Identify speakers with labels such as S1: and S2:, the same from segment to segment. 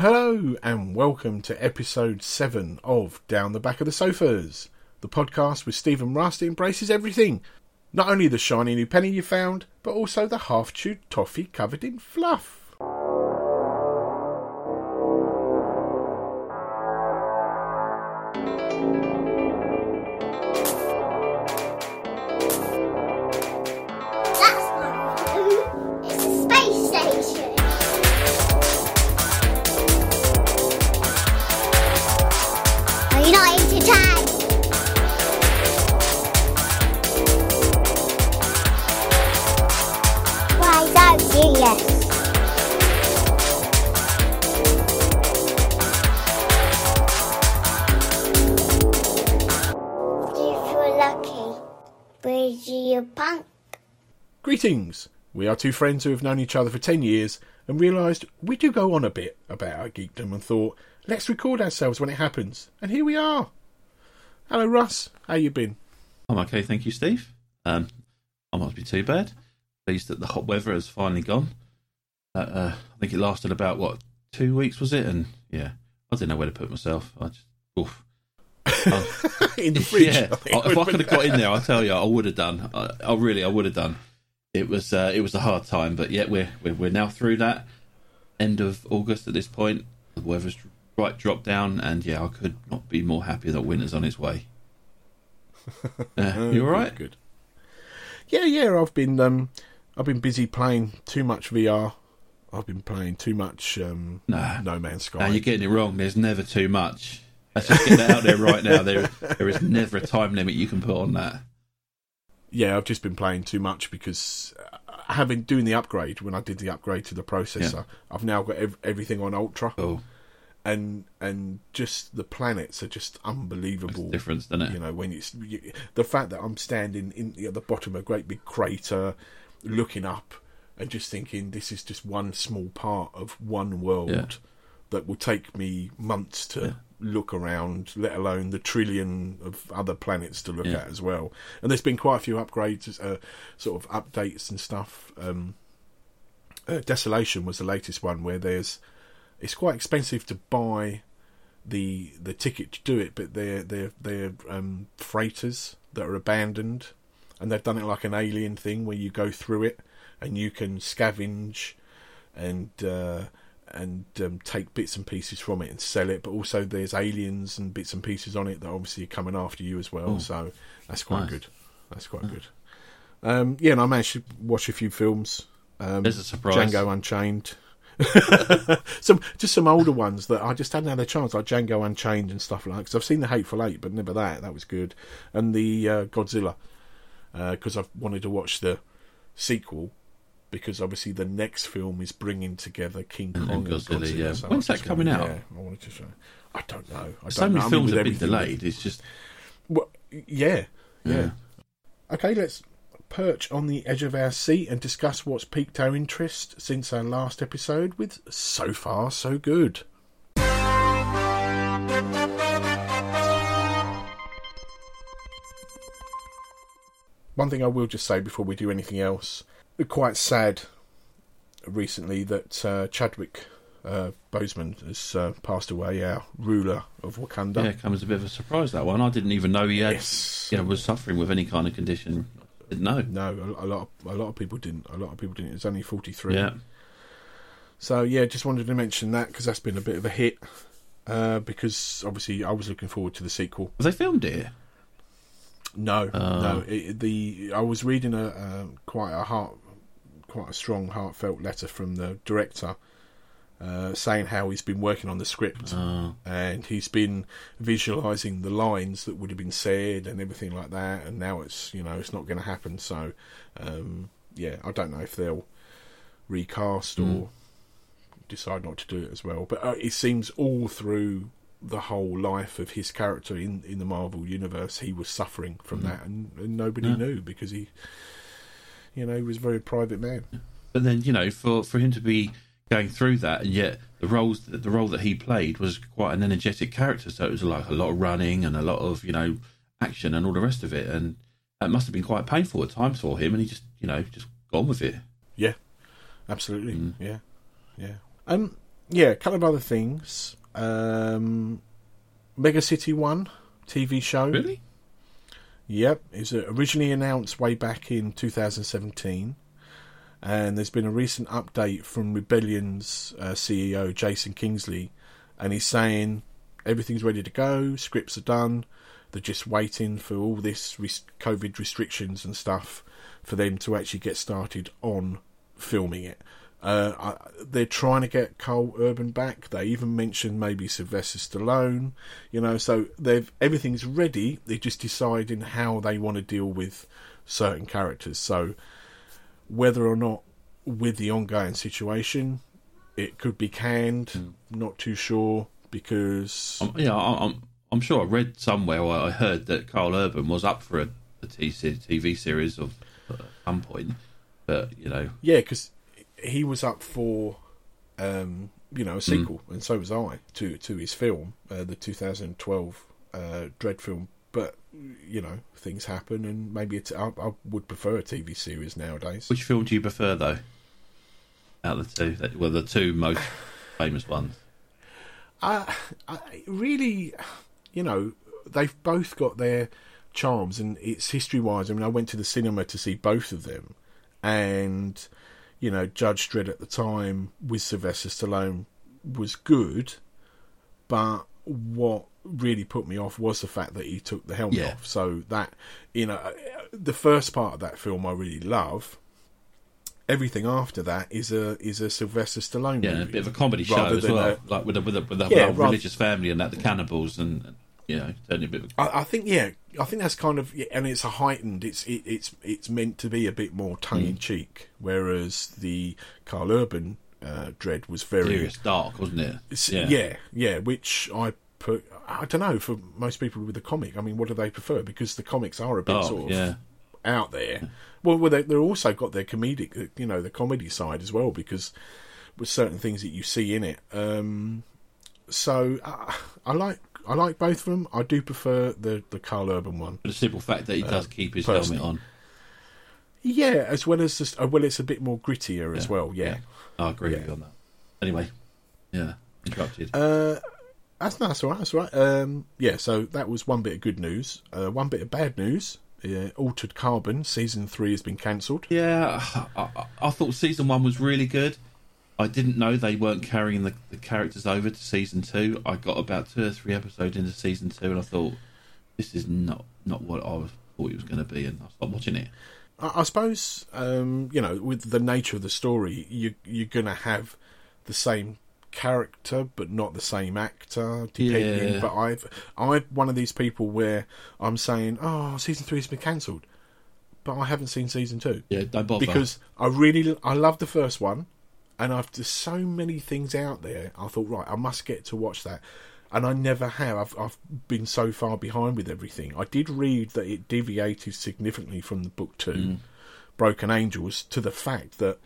S1: Hello, and welcome to episode 7 of Down the Back of the Sofas, the podcast with Steve and Russ embraces everything. Not only the shiny new penny you found, but also the half chewed toffee covered in fluff. Greetings! We are two friends who have known each other for 10 years and realised we do go on a bit about our geekdom and thought, let's record ourselves when it happens. And here we are. Hello, Russ. How you been?
S2: I'm okay, thank you, Steve. Um, I must be too bad. Pleased that the hot weather has finally gone. Uh, uh, I think it lasted about what two weeks, was it? And yeah, I didn't know where to put myself. I just, oof. I-
S1: In the fridge.
S2: yeah,
S1: I
S2: if I could have got in there, I tell you, I would have done. I, I really, I would have done. It was, uh, it was a hard time, but yet we're, we're we're now through that. End of August at this point. The weather's right dropped down, and yeah, I could not be more happy that winter's on its way. Uh, you all right?
S1: Good. Yeah, yeah. I've been um, I've been busy playing too much VR. I've been playing too much um,
S2: Nah.
S1: No Man's Sky.
S2: No, you're getting it wrong. There's never too much. Let's just get that out there right now. There, there is never a time limit you can put on that.
S1: Yeah, I've just been playing too much because uh, having doing the upgrade when I did the upgrade to the processor,
S2: Yeah.
S1: I've now got ev- everything on ultra,
S2: Oh,
S1: and and just the planets are just unbelievable.
S2: a difference, doesn't it?
S1: You know, when it's you, the fact that I'm standing in at the bottom of a great big crater, looking up and just thinking this is just one small part of one world
S2: Yeah.
S1: that will take me months to
S2: Yeah.
S1: Look around, let alone the trillion of other planets to look
S2: Yeah.
S1: at as well. And there's been quite a few upgrades, uh, sort of updates and stuff. Um, uh, Desolation was the latest one where there's it's quite expensive to buy the the ticket to do it, but they're they're they're um, freighters that are abandoned, and they've done it like an alien thing where you go through it and you can scavenge and uh, and um, take bits and pieces from it and sell it. But also there's aliens and bits and pieces on it that obviously are coming after you as well.
S2: Oh.
S1: So that's quite
S2: Nice.
S1: good. That's quite good. Um, yeah, and I managed to watch a few films. Um,
S2: There's a surprise.
S1: Django Unchained. some just some older ones that I just hadn't had a chance, like Django Unchained and stuff like. Because I've seen the Hateful Eight, but never that. That was good, and the uh, Godzilla, because I've wanted to watch the sequel. Because obviously the next film is bringing together King
S2: mm-hmm.
S1: Kong
S2: and Godzilla,
S1: Godzilla.
S2: yeah.
S1: so
S2: When's
S1: I
S2: that coming out?
S1: Yeah, I wanted to. I don't know. I
S2: So
S1: don't
S2: many
S1: know. I mean,
S2: films have been delayed. It's just
S1: well, yeah, yeah.
S2: Yeah.
S1: Okay, let's perch on the edge of our seat and discuss what's piqued our interest since our last episode with Sofa So Good. One thing I will just say before we do anything else, quite sad recently that uh, Chadwick uh, Boseman has uh, passed away, our ruler of Wakanda.
S2: yeah, it comes a bit of a surprise that one. I didn't even know he had,
S1: Yes.
S2: you know, was suffering with any kind of condition. Didn't know.
S1: No, a, a lot, of, a lot of people didn't. A lot of people didn't. It's only forty three.
S2: Yeah,
S1: So yeah, just wanted to mention that because that's been a bit of a hit. Uh, because obviously I was looking forward to the sequel.
S2: have they filmed it?
S1: No,
S2: Oh.
S1: no. It, the I was reading a uh, quite a heart, quite a strong, heartfelt letter from the director, uh, saying how he's been working on the script
S2: Oh,
S1: and he's been visualizing the lines that would have been said and everything like that. And now it's you know it's not going to happen. So um, yeah, I don't know if they'll recast
S2: Mm.
S1: or decide not to do it as well. But uh, it seems all through the whole life of his character in in the Marvel universe, he was suffering from
S2: Mm.
S1: that, and, and nobody knew because he, you know, he was a very private man.
S2: but then you know, for for him to be going through that, and yet the roles the role that he played was quite an energetic character. So it was like a lot of running and a lot of you know action and all the rest of it, and that must have been quite painful at times for him. And he just you know just gone with it.
S1: Yeah, absolutely.
S2: Mm.
S1: Yeah, yeah. Um, yeah, a couple of other things. Um, Mega City One TV show.
S2: Really?
S1: Yep, it was originally announced way back in 2017, and there's been a recent update from Rebellion's uh, CEO Jason Kingsley, and he's saying everything's ready to go, scripts are done, they're just waiting for all this COVID restrictions and stuff for them to actually get started on filming it. Uh, I, they're trying to get Karl Urban back. They even mentioned maybe Sylvester Stallone. You know, so they've everything's ready. They're just deciding how they want to deal with certain characters. So whether or not with the ongoing situation, it could be canned. Not too sure because
S2: Um, yeah, I'm, I'm sure I read somewhere or I heard that Karl Urban was up for a, a TV series of at some point, but you know,
S1: yeah, because he was up for um, you know a sequel, and so was I to to his film, uh, the 2012 uh, Dredd film. But you know things happen, and maybe it's, I, I would prefer a TV series nowadays.
S2: which film do you prefer though? Out of the two, well, the two most famous ones.
S1: I, I really, you know, they've both got their charms, and it's history wise. I mean, I went to the cinema to see both of them, and you know, Judge Dredd at the time with Sylvester Stallone was good, but what really put me off was the fact that he took the helmet
S2: Yeah.
S1: off. So that, you know, the first part of that film I really love. Everything after that is a is a Sylvester Stallone
S2: Yeah, a bit of a comedy show as well,
S1: a-
S2: like with a with a, with a
S1: Yeah,
S2: whole
S1: rather-
S2: religious family and that the cannibals and you know, turning a bit. Of,
S1: I, I think yeah, I think that's kind of yeah, and it's a heightened. It's it, it's it's meant to be a bit more tongue in cheek, whereas the Karl Urban uh, Dredd was very
S2: serious dark, wasn't it?
S1: s- yeah. yeah which I put. I don't know for most people with the comic. I mean, what do they prefer? Because the comics are a bit
S2: Oh,
S1: sort of
S2: yeah.
S1: out there. Well, well, they, they're also got their comedic, you know, the comedy side as well because with certain things that you see in it. Um, so uh, I like I like both of them. I do prefer the the Karl Urban one.
S2: For the simple fact that he does keep his
S1: Uh, personally.
S2: helmet on.
S1: Yeah, as well as just uh, well, it's a bit more grittier as well. Yeah,
S2: I agree with
S1: Yeah.
S2: you on that. Anyway, yeah, interrupted.
S1: uh, that's no, that's all right. That's all right. Um, yeah, so that was one bit of good news. Uh, one bit of bad news. Uh, Altered Carbon season three has been cancelled.
S2: Yeah, I, I, I thought season one was really good. I didn't know they weren't carrying the, the characters over to season two. I got about two or three episodes into season two, and I thought this is not not what I was, thought it was going to be, and I stopped watching it.
S1: I, I suppose um, you know with the nature of the story, you you're gonna have the same character but not the same actor depending
S2: Yeah.
S1: but i've i'm one of these people where i'm saying oh season three has been cancelled but i haven't seen season two
S2: Yeah, don't bother.
S1: because I really I love the first one, and I've there's so many things out there. I thought right, I must get to watch that, and I never have. I've I've been so far behind with everything. I did read that it deviated significantly from the book two, Broken Angels, to the fact that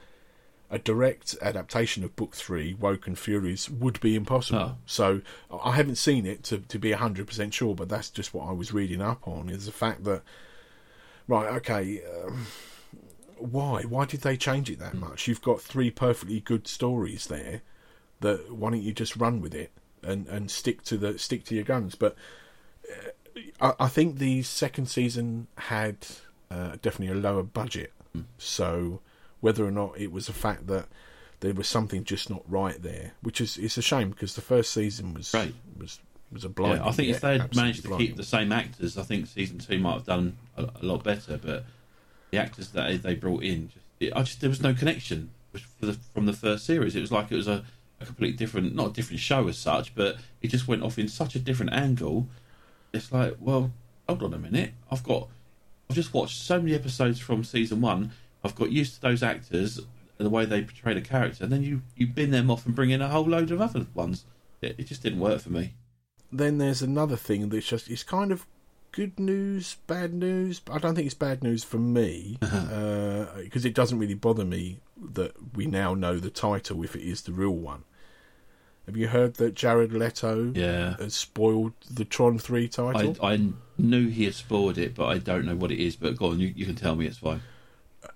S1: a direct adaptation of book three, Woken Furies, would be impossible.
S2: Oh.
S1: So I haven't seen it to to be hundred percent sure, but that's just what I was reading up on. Is the fact that right, okay. Um, why? Why did they change it that much? You've got three perfectly good stories there. That why don't you just run with it and, and stick to the stick to your guns? But uh, I, I think the second season had uh, definitely a lower budget. So whether or not it was a fact that there was something just not right there, which is it's a shame because the first season was
S2: Great.
S1: was was a blind.
S2: yeah, I think if they had managed to keep the same actors, I think season two might have done a, a lot better. But the actors that they- brought in, just, it, I just there was no connection the, from the first series. It was like it was a, a completely different, not a different show as such, but it just went off in such a different angle. It's like, well, hold on a minute, I've got, I've just watched so many episodes from season one. I've got used to those actors the way they portray the character, and then you you bin them off and bring in a whole load of other ones. It, it just didn't work for me.
S1: then there's another thing that's just it's kind of good news, bad news. I don't think it's bad news for me because it doesn't really bother me that we now know the title if it is the real one. Have you heard that Jared Leto
S2: Yeah.
S1: has spoiled the Tron Three title?
S2: I, I knew he had spoiled it, but I don't know what it is. But go on, you, you can tell me. It's fine.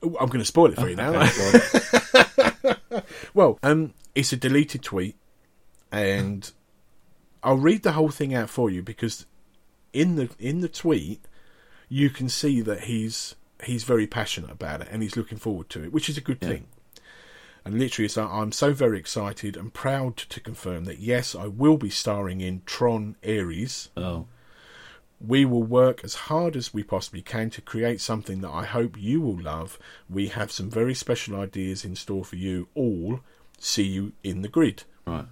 S1: Oh, I'm going to spoil it for you now.
S2: Okay.
S1: Well, um, it's a deleted tweet and I'll read the whole thing out for you because in the in the tweet you can see that he's he's very passionate about it and he's looking forward to it, which is a good
S2: Yeah.
S1: thing. And literally, so I'm so very excited and proud to confirm that yes, I will be starring in Tron Ares.
S2: Oh,
S1: We will work as hard as we possibly can to create something that I hope you will love. We have some very special ideas in store for you all. See you in the grid.
S2: right.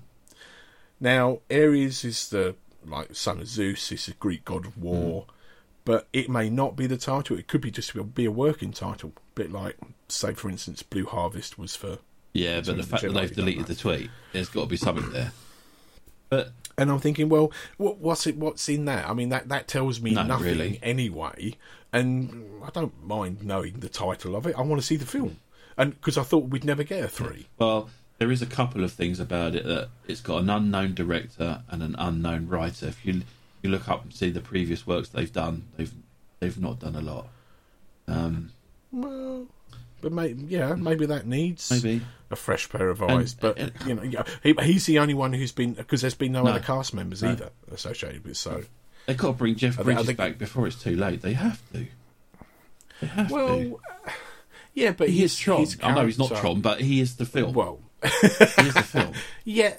S1: Now, Ares is the like son of Zeus. It's a Greek god of hmm. war, but it may not be the title. It could be just be a working title, a bit like, say, for instance, Blue Harvest was for.
S2: Yeah, but the fact that they've deleted the tweet, there's got to be something there. But
S1: And I'm thinking, well, what, what's it? What's in that? I mean, that that tells me
S2: No,
S1: nothing
S2: really.
S1: anyway. And I don't mind knowing the title of it. I want to see the film, and because I thought we'd never get a three.
S2: Well, there is a couple of things about it that it's got an unknown director and an unknown writer. If you you look up and see the previous works they've done, they've they've not done a lot. Um,
S1: Well, but maybe yeah, maybe that needs
S2: maybe
S1: a fresh pair of
S2: And-
S1: eyes. but
S2: and-
S1: you know, he, he's the only one who's been because there's been no,
S2: No.
S1: other cast members
S2: No.
S1: either associated with. So
S2: they've got to bring Jeff
S1: Are they-
S2: Bridges
S1: they-
S2: back before it's too late. They have to. They have to.
S1: well, yeah, but
S2: He
S1: his,
S2: is Tron.
S1: his
S2: I know he's not Tron, but he is the film.
S1: Well,
S2: he is the film.
S1: yeah,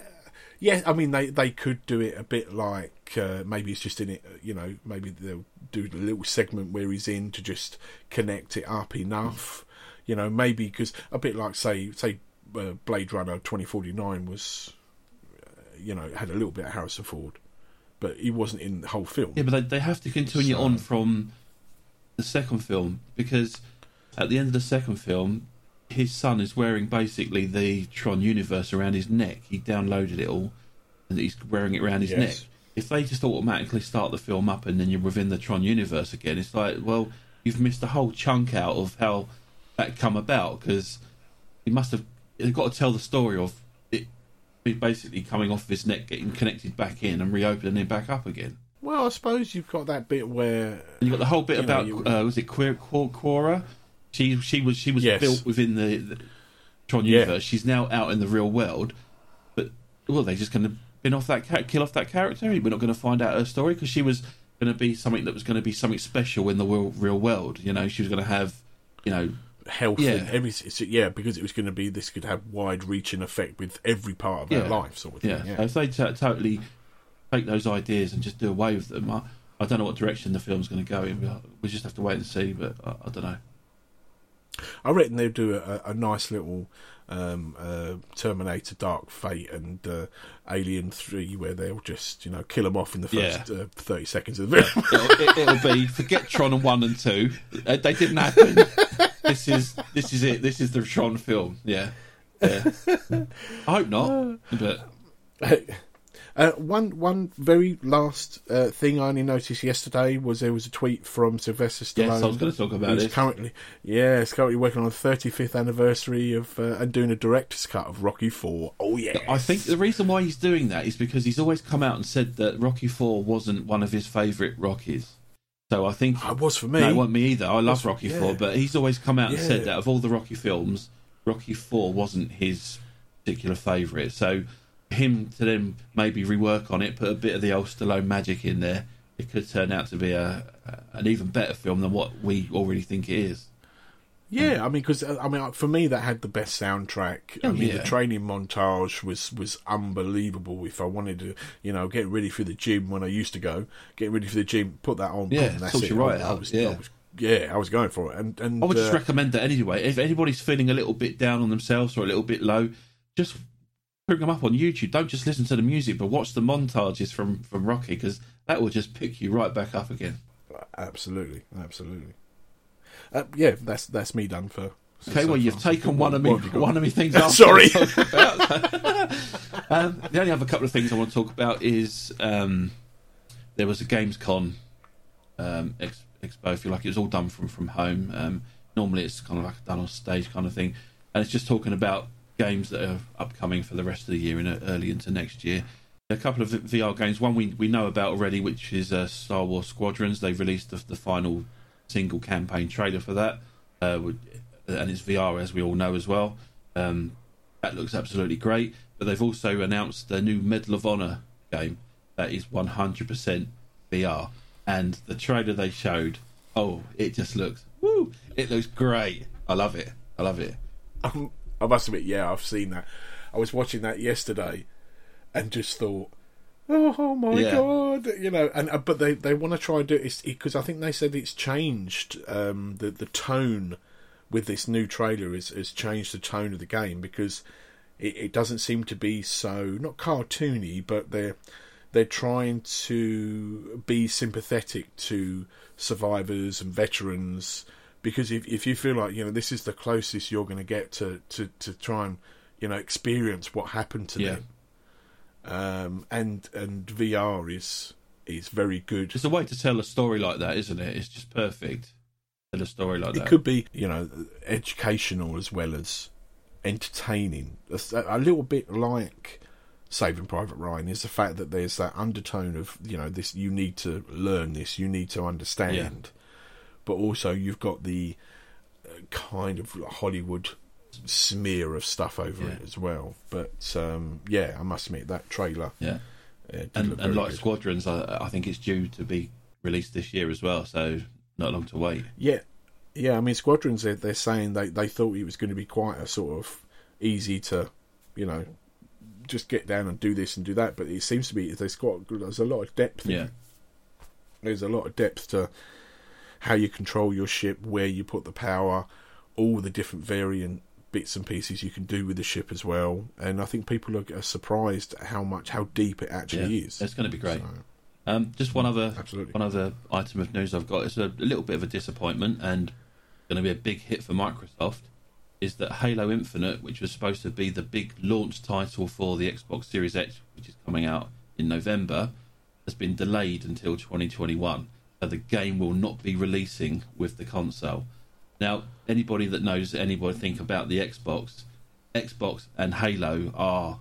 S1: yeah. I mean, they they could do it a bit like uh, maybe it's just in it. You know, maybe they'll do a little segment where he's in to just connect it up enough. You know, maybe because a bit like say say uh, Blade Runner twenty forty nine was, uh, you know, had a little bit of Harrison Ford, but he wasn't in the whole film.
S2: Yeah, but they, they have to continue
S1: So-
S2: on from the second film because at the end of the second film, his son is wearing basically the Tron universe around his neck. He downloaded it all, and he's wearing it around his
S1: Yes.
S2: neck. If they just automatically start the film up and then you're within the Tron universe again, it's like, well, you've missed a whole chunk out of how that come about because he must have. They've got to tell the story of it basically coming off his neck, getting connected back in, and reopening it back up again.
S1: Well, I suppose you've got that bit where
S2: And you got the whole bit
S1: know,
S2: about
S1: you-
S2: uh, was it Quorra? She she was she was
S1: Yes.
S2: built within the, the Tron
S1: Yeah.
S2: universe. She's now out in the real world, but well, they're just going to bin off that kill off that character. We're not going to find out her story because she was going to be something that was going to be something special in the real, real world. You know, she was going to have, you know,
S1: health
S2: Yeah.
S1: and every it's- yeah because it was going to be this could have wide reaching effect with every part of
S2: Yeah.
S1: our life sort of
S2: yeah.
S1: thing.
S2: So if they t- totally take those ideas and just do away with them, I, I don't know what direction the film's going to go in. We'll, we just have to wait and see. But I, I don't know.
S1: I reckon they'll do a, a nice little um, uh, Terminator Dark Fate and uh, Alien 3 where they'll just, you know, kill them off in the first uh, 30 seconds of the film.
S2: it'll, it, it'll be forget Tron and one and two. Uh, They didn't happen. this is this is it. This is the Tron film. Yeah, yeah. I hope not, but
S1: Uh, one one very last uh, thing I only noticed yesterday was there was a tweet from Sylvester Stallone.
S2: yes, I was going to talk about this.
S1: currently, yeah, he's currently working on the 35th anniversary of uh, and doing a director's cut of Rocky Four. Oh yeah,
S2: I think the reason why he's doing that is because he's always come out and said that Rocky Four wasn't one of his favourite Rockies. So I think
S1: it was for me.
S2: no, it wasn't me either. I love Rocky
S1: yeah.
S2: Four, but he's always come out and said that of all the Rocky films, Rocky Four wasn't his particular favourite. So him to then maybe rework on it, put a bit of the old Stallone magic in there, it could turn out to be a an even better film than what we already think it is.
S1: Yeah, I mean, because I mean, for me, that had the best soundtrack. I
S2: Oh,
S1: mean,
S2: yeah.
S1: the training montage was was unbelievable. If I wanted to, you know, get ready for the gym when I used to go, get ready for the gym, put that on,
S2: Yeah,
S1: boom, that's it.
S2: you right
S1: I, I was,
S2: yeah.
S1: I was, yeah, I was going for it, and and
S2: I would just
S1: uh,
S2: recommend that anyway. If anybody's feeling a little bit down on themselves or a little bit low, just bring them up on YouTube. Don't just listen to the music, but watch the montages from from Rocky because that will just pick you right back up again.
S1: absolutely, absolutely. Uh, yeah, that's that's me done for.
S2: Okay, well you've taken one of me
S1: What have you got?
S2: one of me things.
S1: Sorry.
S2: gonna talk about. um, the only other couple of things I want to talk about is um, there was a Gamescom um, ex- expo. If you like, it was all done from from home. Um, normally, it's kind of like done on stage kind of thing, and it's just talking about games that are upcoming for the rest of the year and early into next year. A couple of VR games. One we we know about already, which is uh, Star Wars Squadrons. They've released the, the final single campaign trailer for that, uh, and it's VR as we all know as well. Um, That looks absolutely great. But they've also announced the new Medal of Honor game that is 100% VR. And the trailer they showed, oh, it just looks, woo, it looks great. I love it. I love it.
S1: Um, I must admit, yeah, I've seen that. I was watching that yesterday, and just thought, oh, my
S2: Yeah.
S1: god, you know. And uh, but they they want to try and do it because I think they said it's changed um, the the tone with this new trailer has, has changed the tone of the game because it, it doesn't seem to be so not cartoony, but they're they're trying to be sympathetic to survivors and veterans because if if you feel like you know this is the closest you're going to get to, to to try and you know experience what happened to
S2: Yeah.
S1: them um and and VR is is very good
S2: It's a way to tell a story like that, isn't it? It's just perfect. Tell a story like
S1: it
S2: that.
S1: It could be you know educational as well as entertaining a, a little bit like saving private ryan is the fact that there's that undertone of you know this you need to learn this you need to understand but also you've got the uh, kind of hollywood smear of stuff over
S2: Yeah.
S1: it as well but um yeah i must admit that trailer
S2: Yeah.
S1: uh, did
S2: And, and like
S1: good.
S2: Squadrons, I, I think it's due to be released this year as well, so not long to wait.
S1: Yeah, yeah. I mean, Squadrons. They're, they're saying they they thought it was going to be quite a sort of easy to, you know, just get down and do this and do that. But it seems to be there's got there's a lot of depth.
S2: Yeah.
S1: There's a lot of depth to how you control your ship, where you put the power, all the different variant bits and pieces you can do with the ship as well. And I think people are, are surprised at how much how deep it actually
S2: Yeah.
S1: is.
S2: It's going to be great.
S1: So,
S2: Um, just one other
S1: Absolutely.
S2: one other item of news I've got. It's a, a little bit of a disappointment and going to be a big hit for Microsoft. Is that Halo Infinite, which was supposed to be the big launch title for the Xbox Series X, which is coming out in November, has been delayed until 2021. The game will not be releasing with the console. Now, anybody that knows anybody think about the Xbox, Xbox and Halo are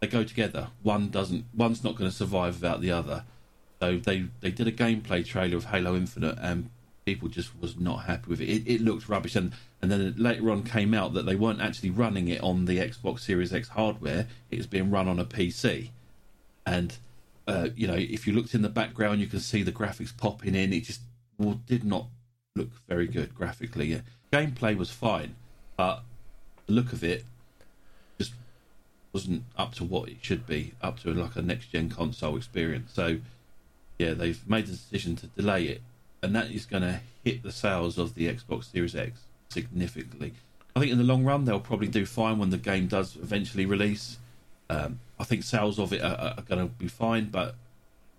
S2: they go together. One doesn't. One's not going to survive without the other. So they they did a gameplay trailer of Halo Infinite, and people just was not happy with it. It, it looked rubbish, and and then later on came out that they weren't actually running it on the Xbox Series X hardware. It was being run on a PC, and uh, you know if you looked in the background, you could see the graphics popping in. It just well, did not look very good graphically. Yeah. Gameplay was fine, but the look of it just wasn't up to what it should be, up to like a next gen console experience. So yeah, they've made the decision to delay it, and that is going to hit the sales of the Xbox Series X significantly. I think in the long run they'll probably do fine when the game does eventually release. Um, I think sales of it are, are going to be fine, but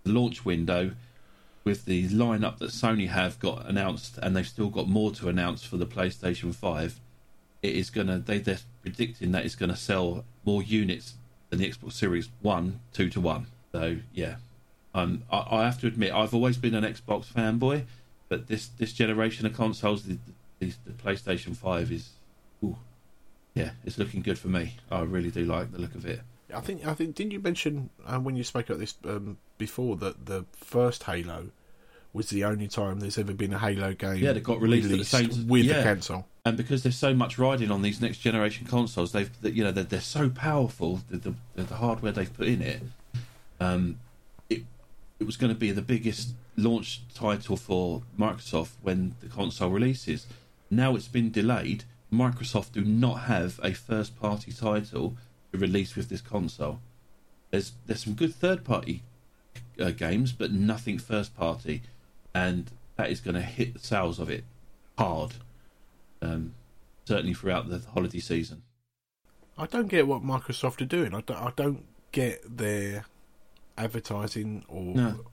S2: the launch window with the lineup that Sony have got announced, and they've still got more to announce for the PlayStation Five. It is going to they they're predicting that it's going to sell more units than the Xbox Series One, two to one. So yeah, um, I, I have to admit I've always been an Xbox fanboy, but this this generation of consoles, the, the, the PlayStation Five is, ooh, yeah, it's looking good for me. I really do like the look of it.
S1: I think I think didn't you mention uh, when you spoke about this um, before that the first Halo was the only time there's ever been a Halo game
S2: Yeah, that got released at the same-
S1: with
S2: yeah.
S1: the console.
S2: and because there's so much riding on these next generation consoles, they've you know they're, they're so powerful. The, the the hardware they've put in it, um, it it was going to be the biggest launch title for Microsoft when the console releases. Now it's been delayed. Microsoft do not have a first party title to release with this console. There's there's some good third party uh, games, but nothing first party, and that is going to hit the sales of it hard um, certainly throughout the holiday season.
S1: I don't get what Microsoft are doing. I don't, I don't get their advertising or
S2: No.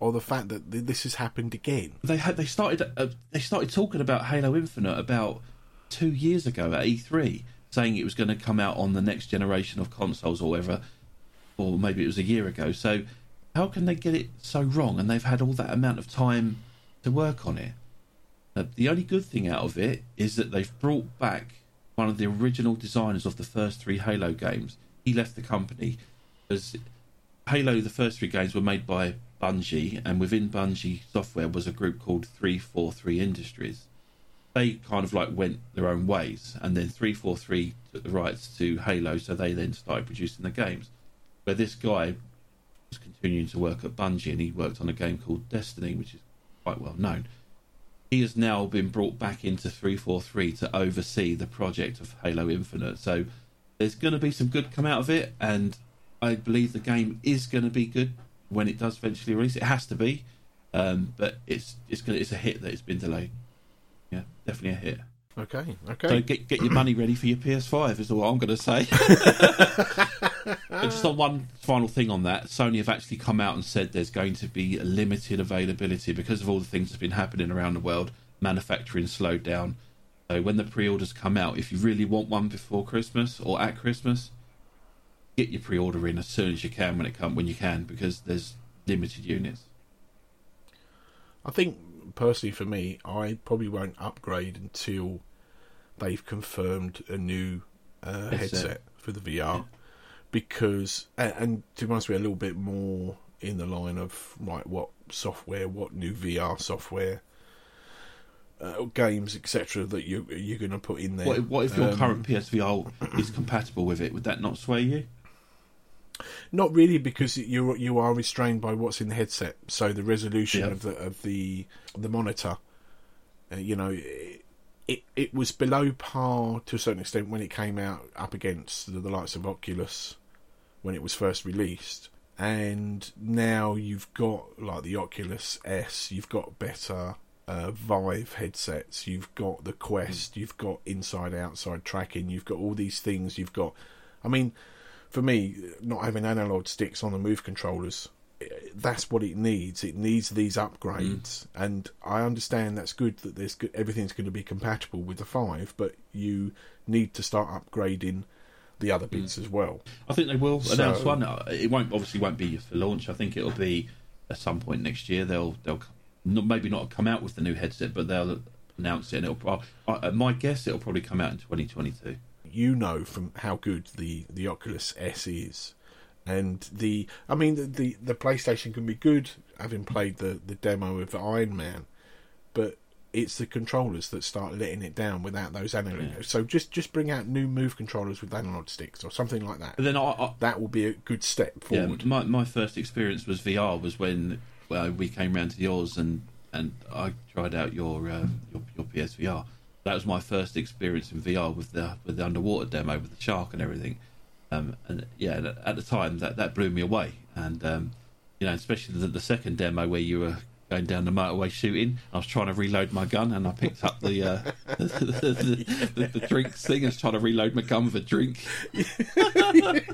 S1: or the fact that this has happened again.
S2: They had they started uh, they started talking about Halo Infinite about two years ago at E3, saying it was going to come out on the next generation of consoles or whatever, or maybe it was a year ago. So how can they get it so wrong? And they've had all that amount of time to work on it. Uh, the only good thing out of it is that they've brought back one of the original designers of the first three Halo games. He left the company because Halo, the first three games were made by Bungie, and within Bungie software was a group called 343 Industries. They kind of like went their own ways, and then three four three took the rights to Halo, so they then started producing the games. Where this guy was continuing to work at Bungie, and he worked on a game called Destiny, which is quite well known. He has now been brought back into three four three to oversee the project of Halo Infinite. So there's going to be some good come out of it, and I believe the game is going to be good when it does eventually release. It has to be, um, but it's it's going it's a hit that it's been delayed. Yeah, definitely a hit.
S1: Okay,
S2: So
S1: okay.
S2: get get your money ready for your PS5 is all I'm going to say. Just on one final thing on that, Sony have actually come out and said there's going to be a limited availability because of all the things that's been happening around the world. Manufacturing slowed down. So when the pre-orders come out, if you really want one before Christmas or at Christmas, get your pre-order in as soon as you can when it come when you can because there's limited units.
S1: I think personally for me, I probably won't upgrade until they've confirmed a new uh,
S2: Headset.
S1: for the VR. Because and, and to be honest, you, a little bit more in the line of right, what software, what new VR software, uh, games, etc. That you you're going to put in there.
S2: What, what if your
S1: Um,
S2: current PSVR is compatible with it? Would that not sway you?
S1: Not really, because you you are restrained by what's in the headset. So the resolution of the of the the monitor, uh, you know, it, it it was below par to a certain extent when it came out up against the, the likes of Oculus when it was first released. And now you've got like the Oculus S, you've got better uh, Vive headsets, you've got the Quest, you've got inside outside tracking, you've got all these things. You've got, I mean, for me, not having analog sticks on the move controllers, eh, that's what it needs. It needs these upgrades, and I understand that's good that there's good, everything's going to be compatible with the five, but you need to start upgrading the other bits as well.
S2: I think they will announce one. Uh, It won't obviously won't be for launch. I think it'll be at some point next year. They'll they'll not, maybe not come out with the new headset, but they'll announce it. And it'll uh, uh, my guess it'll probably come out in 2022.
S1: You know from how good the the Oculus S is, and the I mean the the, the PlayStation can be good, having played the the demo of Iron Man, but it's the controllers that start letting it down without those analog.
S2: Yeah.
S1: So just just bring out new move controllers with analog sticks or something like that.
S2: But then I, I
S1: That will be a good step forward.
S2: yeah, my my first experience was VR was when uh, we came round to yours and and I tried out your uh, your your PSVR. That was my first experience in VR with the with the underwater demo with the shark and everything. Um, and yeah, at the time that that blew me away. And um, you know, especially the, the second demo where you were going down the motorway shooting. I was trying to reload my gun and I picked up the uh, the, the, the, the drinks thing. I was trying to reload my gun with a drink.
S1: that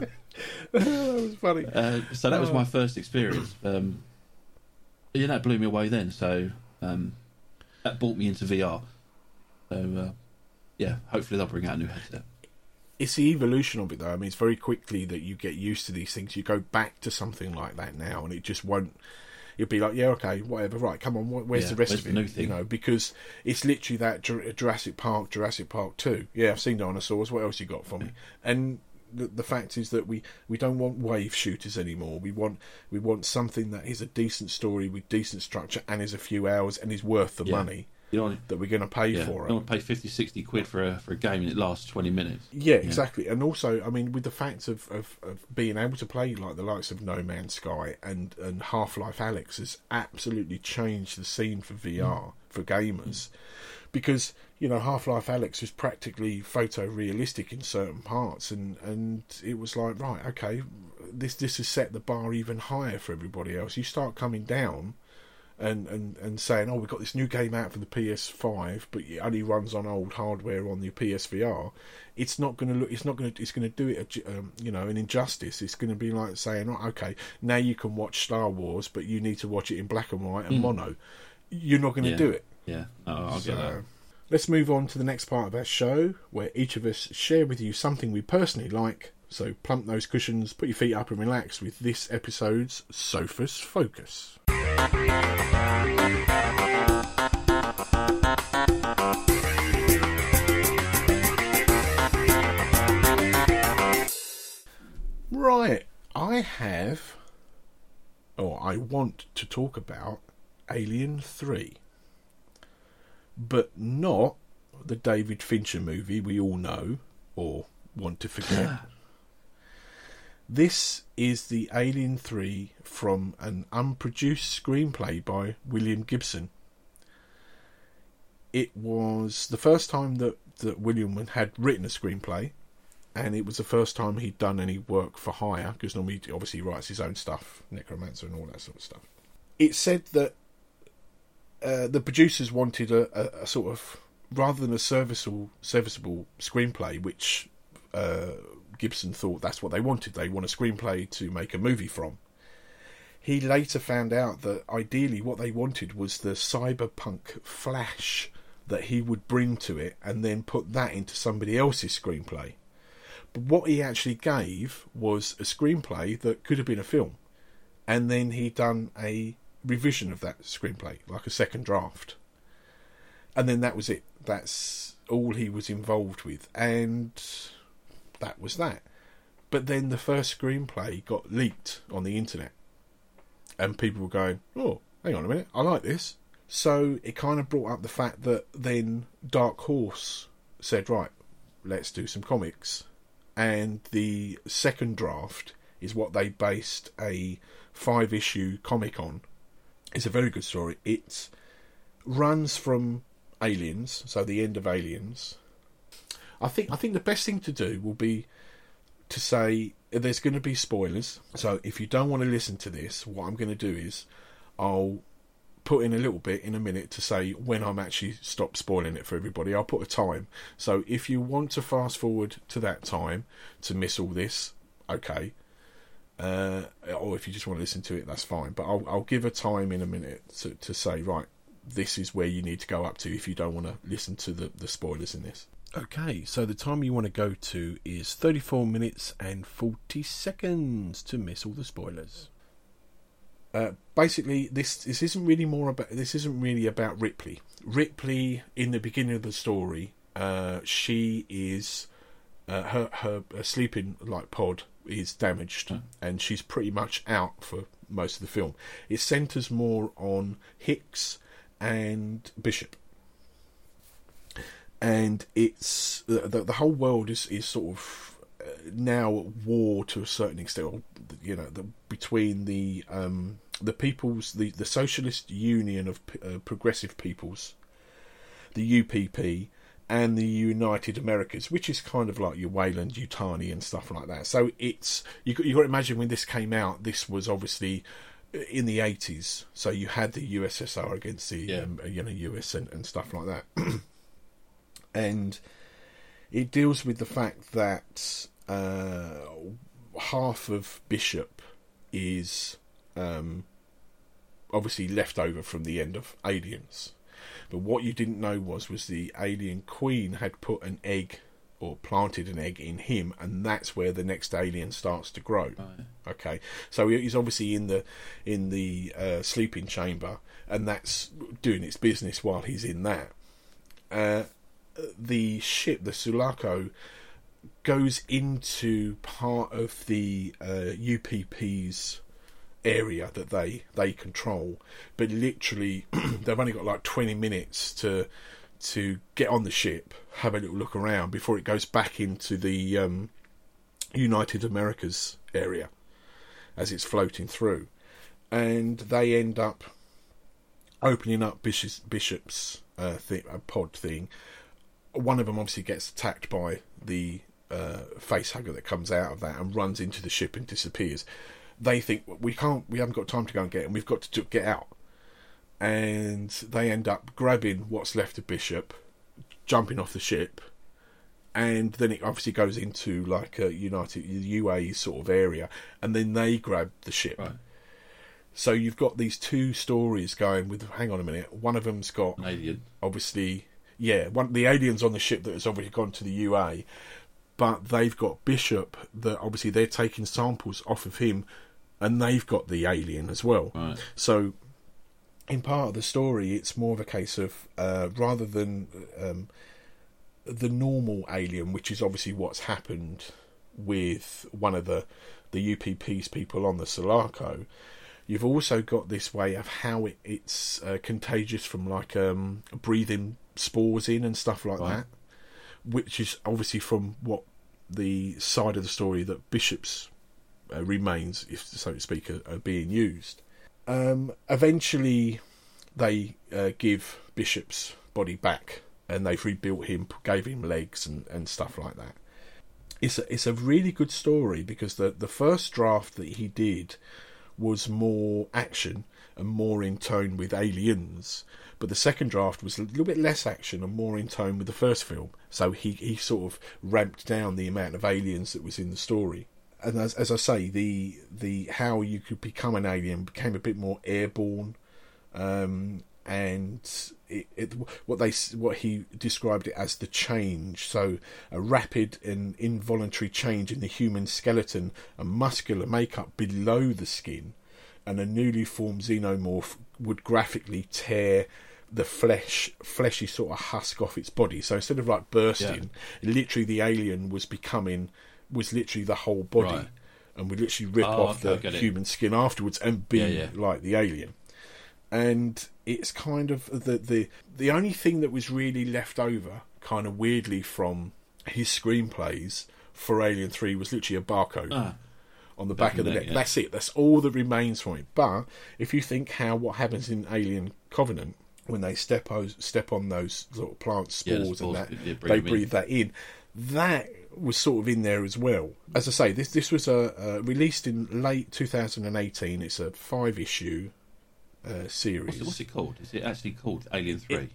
S1: was funny.
S2: Uh, so that was
S1: Oh.
S2: my first experience. Um, yeah, that blew me away then. So um, that brought me into VR. So uh, yeah, hopefully they'll bring out a new headset.
S1: it's the evolution of it though. I mean, it's very quickly that you get used to these things. You go back to something like that now, and it just won't. You'll be like, yeah, okay, whatever. Right, come on. Where's
S2: Yeah,
S1: the rest
S2: where's
S1: of
S2: the
S1: it?
S2: new thing?
S1: You know, because it's literally that Jurassic Park, Jurassic Park Two. Yeah, I've seen dinosaurs. What else you got for me? And the, the fact is that we, we don't want wave shooters anymore. We want we want something that is a decent story with decent structure and is a few hours and is worth the
S2: Yeah.
S1: money
S2: You don't,
S1: that we're going to pay
S2: yeah,
S1: for
S2: you
S1: it.
S2: don't to pay 50, 60 quid for a for a game and it lasts twenty minutes.
S1: Yeah, exactly. And also, I mean, with the fact of, of, of being able to play like the likes of No Man's Sky and, and Half Life Alyx has absolutely changed the scene for VR, mm. for gamers. Because, you know, Half Life Alyx was practically photorealistic in certain parts, and, and it was like, right, okay, this, this has set the bar even higher for everybody else. You start coming down and, and, and saying, oh, we've got this new game out for the PS5, but it only runs on old hardware on the PSVR. It's not going to look. It's not going to. It's going to do it. a Um, you know, an injustice. It's going to be like saying, oh, okay, now you can watch Star Wars, but you need to watch it in black and white and mono. You're not going to
S2: Yeah.
S1: do it.
S2: Yeah, no, I'll
S1: So,
S2: get that.
S1: let's move on to the next part of our show, where each of us share with you something we personally like. So plump those cushions, put your feet up, and relax with this episode's Sophus Focus. Right, I have, or I want to talk about Alien 3, but not the David Fincher movie we all know or want to forget. this is the Alien 3 from an unproduced screenplay by William Gibson. It was the first time that, that William had written a screenplay, and it was the first time he'd done any work for hire, because normally he obviously writes his own stuff, Neuromancer and all that sort of stuff. It said that uh, the producers wanted a, a, a, sort of rather than a serviceable serviceable screenplay, which uh, Gibson thought that's what they wanted. They want a screenplay to make a movie from. He later found out that ideally what they wanted was the cyberpunk flash that he would bring to it and then put that into somebody else's screenplay. But what he actually gave was a screenplay that could have been a film. And then he'd done a revision of that screenplay, like a second draft. And then that was it. That's all he was involved with. And that was that. But then the first screenplay got leaked on the internet. And people were going, oh, hang on a minute, I like this. So it kind of brought up the fact that then Dark Horse said, right, let's do some comics. And the second draft is what they based a five issue comic on it's a very good story. It runs from Aliens, so the end of Aliens. I think I think the best thing to do will be to say there's going to be spoilers. So if you don't want to listen to this, what I'm going to do is I'll put in a little bit in a minute to say when I'm actually stop spoiling it for everybody. I'll put a time. So if you want to fast forward to that time to miss all this, okay. Uh, or if you just want to listen to it, that's fine. But I'll, I'll give a time in a minute to, to say, right, this is where you need to go up to if you don't want to listen to the, the spoilers in this. Okay, so the time you want to go to is 34 minutes and 40 seconds to miss all the spoilers. Uh, basically, this this isn't really more about this isn't really about Ripley. Ripley in the beginning of the story, uh, she is uh, her her sleeping like pod is damaged, mm. and she's pretty much out for most of the film. It centres more on Hicks and Bishop, and it's the the whole world is is sort of uh, now at war to a certain extent. You know, the, between the um, the people's the the Socialist Union of uh, Progressive Peoples, the UPP and the United Americas, which is kind of like your Weyland Yutani and stuff like that. So it's you you got to imagine when this came out, this was obviously in the eighties. So you had the USSR against the yeah. um, you know US and, and stuff like that, and it deals with the fact that uh, half of Bishop is um, obviously left over from the end of Aliens but what you didn't know was was the alien queen had put an egg or planted an egg in him, and that's where the next alien starts to grow. Okay, so he's obviously in the in the uh, sleeping chamber, and that's doing its business while he's in that. Uh, the ship, the Sulaco, goes into part of the uh, UPP's area that they they control, but literally they've only got like twenty minutes to to get on the ship, have a little look around before it goes back into the um, United Americas area as it's floating through, and they end up opening up Bishop's, Bishop's uh, thing, pod thing. One of them obviously gets attacked by the uh, face hugger that comes out of that and runs into the ship and disappears they think we can't, we haven't got time to go and get him. We've got to get out, and they end up grabbing what's left of Bishop, jumping off the ship, and then it obviously goes into like a United UA sort of area, and then they grab the ship. Right. So you've got these two stories going with. Hang on a minute. One of them's got. Obviously, yeah. One the aliens on the ship that has obviously gone to the UA, but they've got Bishop that obviously they're taking samples off of him and they've got the alien as well.
S2: Right.
S1: So, in part of the story, it's more of a case of uh, rather than um, the normal alien, which is obviously what's happened with one of the the UPP's people on the Sulaco. You've also got this way of how it, it's uh, contagious from like um, breathing spores in and stuff like
S2: Right.
S1: that, which is obviously from what the side of the story that Bishop's uh, remains, if so to speak, are, are being used. Um, eventually, they uh, give Bishop's body back, and they've rebuilt him, gave him legs and, and stuff like that. It's a, it's a really good story because the the first draft that he did was more action and more in tone with Aliens, but the second draft was a little bit less action and more in tone with the first film. So he, he sort of ramped down the amount of aliens that was in the story. And as, as I say, the the how you could become an alien became a bit more airborne, um, and it, it, what they what he described it as the change. So a rapid and involuntary change in the human skeleton and muscular makeup below the skin, and a newly formed xenomorph would graphically tear the flesh fleshy sort of husk off its body. So instead of like bursting, literally the alien was becoming was literally the whole body.
S2: Right.
S1: And would literally rip
S2: Oh,
S1: off
S2: okay,
S1: the
S2: it.
S1: human skin afterwards and be
S2: Yeah, yeah.
S1: like the alien and it's kind of the the the only thing that was really left over, kind of weirdly from his screenplays for Alien Three was literally a barcode
S2: Ah,
S1: on the back of the
S2: neck,
S1: neck.
S2: yeah.
S1: That's it. That's all that remains from it. But if you think how what happens in Alien Covenant when they step o- step on those sort of plant
S2: Yeah,
S1: spores
S2: spores,
S1: and that
S2: yeah, breathe
S1: they
S2: them in.
S1: breathe that in, that was sort of in there as well. As I say, this this was a uh, released in late 2018. It's a five issue uh, series.
S2: what's it, what's it called? Is it actually called Alien Three?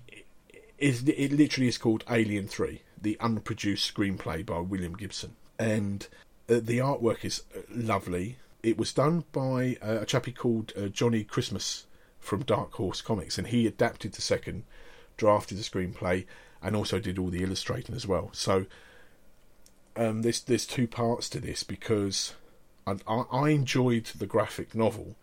S1: is it literally is called Alien Three, the unproduced screenplay by William Gibson, and uh, the artwork is uh, lovely. It was done by uh, a chappie called uh, Johnny Christmas from Dark Horse Comics, and he adapted the second, drafted the screenplay, and also did all the illustrating as well. So um, there's there's two parts to this because I, I, enjoyed the graphic novel,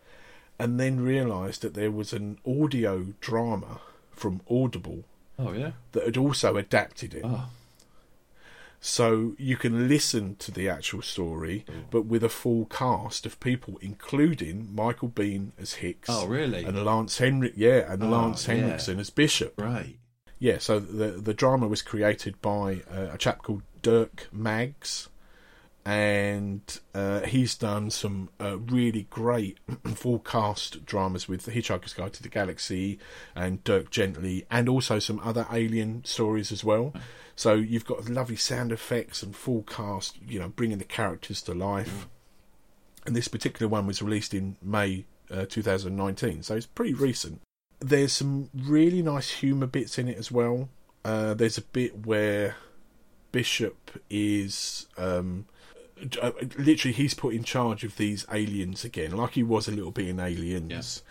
S1: and then realised that there was an audio drama from Audible
S2: Oh yeah.
S1: that had also adapted it.
S2: Oh,
S1: So you can listen to the actual story, but with a full cast of people, including Michael Biehn as Hicks.
S2: Oh, really?
S1: And Lance Henrik, yeah, and
S2: Oh,
S1: Lance
S2: yeah.
S1: Henriksen as Bishop.
S2: right.
S1: Yeah, so the the drama was created by uh, a chap called Dirk Maggs, and uh, he's done some uh, really great full cast dramas with The Hitchhiker's Guide to the Galaxy and Dirk Gently, and also some other alien stories as well. So you've got lovely sound effects and full cast, you know, bringing the characters to life. And this particular one was released in May uh, 2019, so it's pretty recent there's some really nice humour bits in it as well. Uh, there's a bit where Bishop is um, uh, literally he's put in charge of these aliens again, like he was a little bit in Aliens,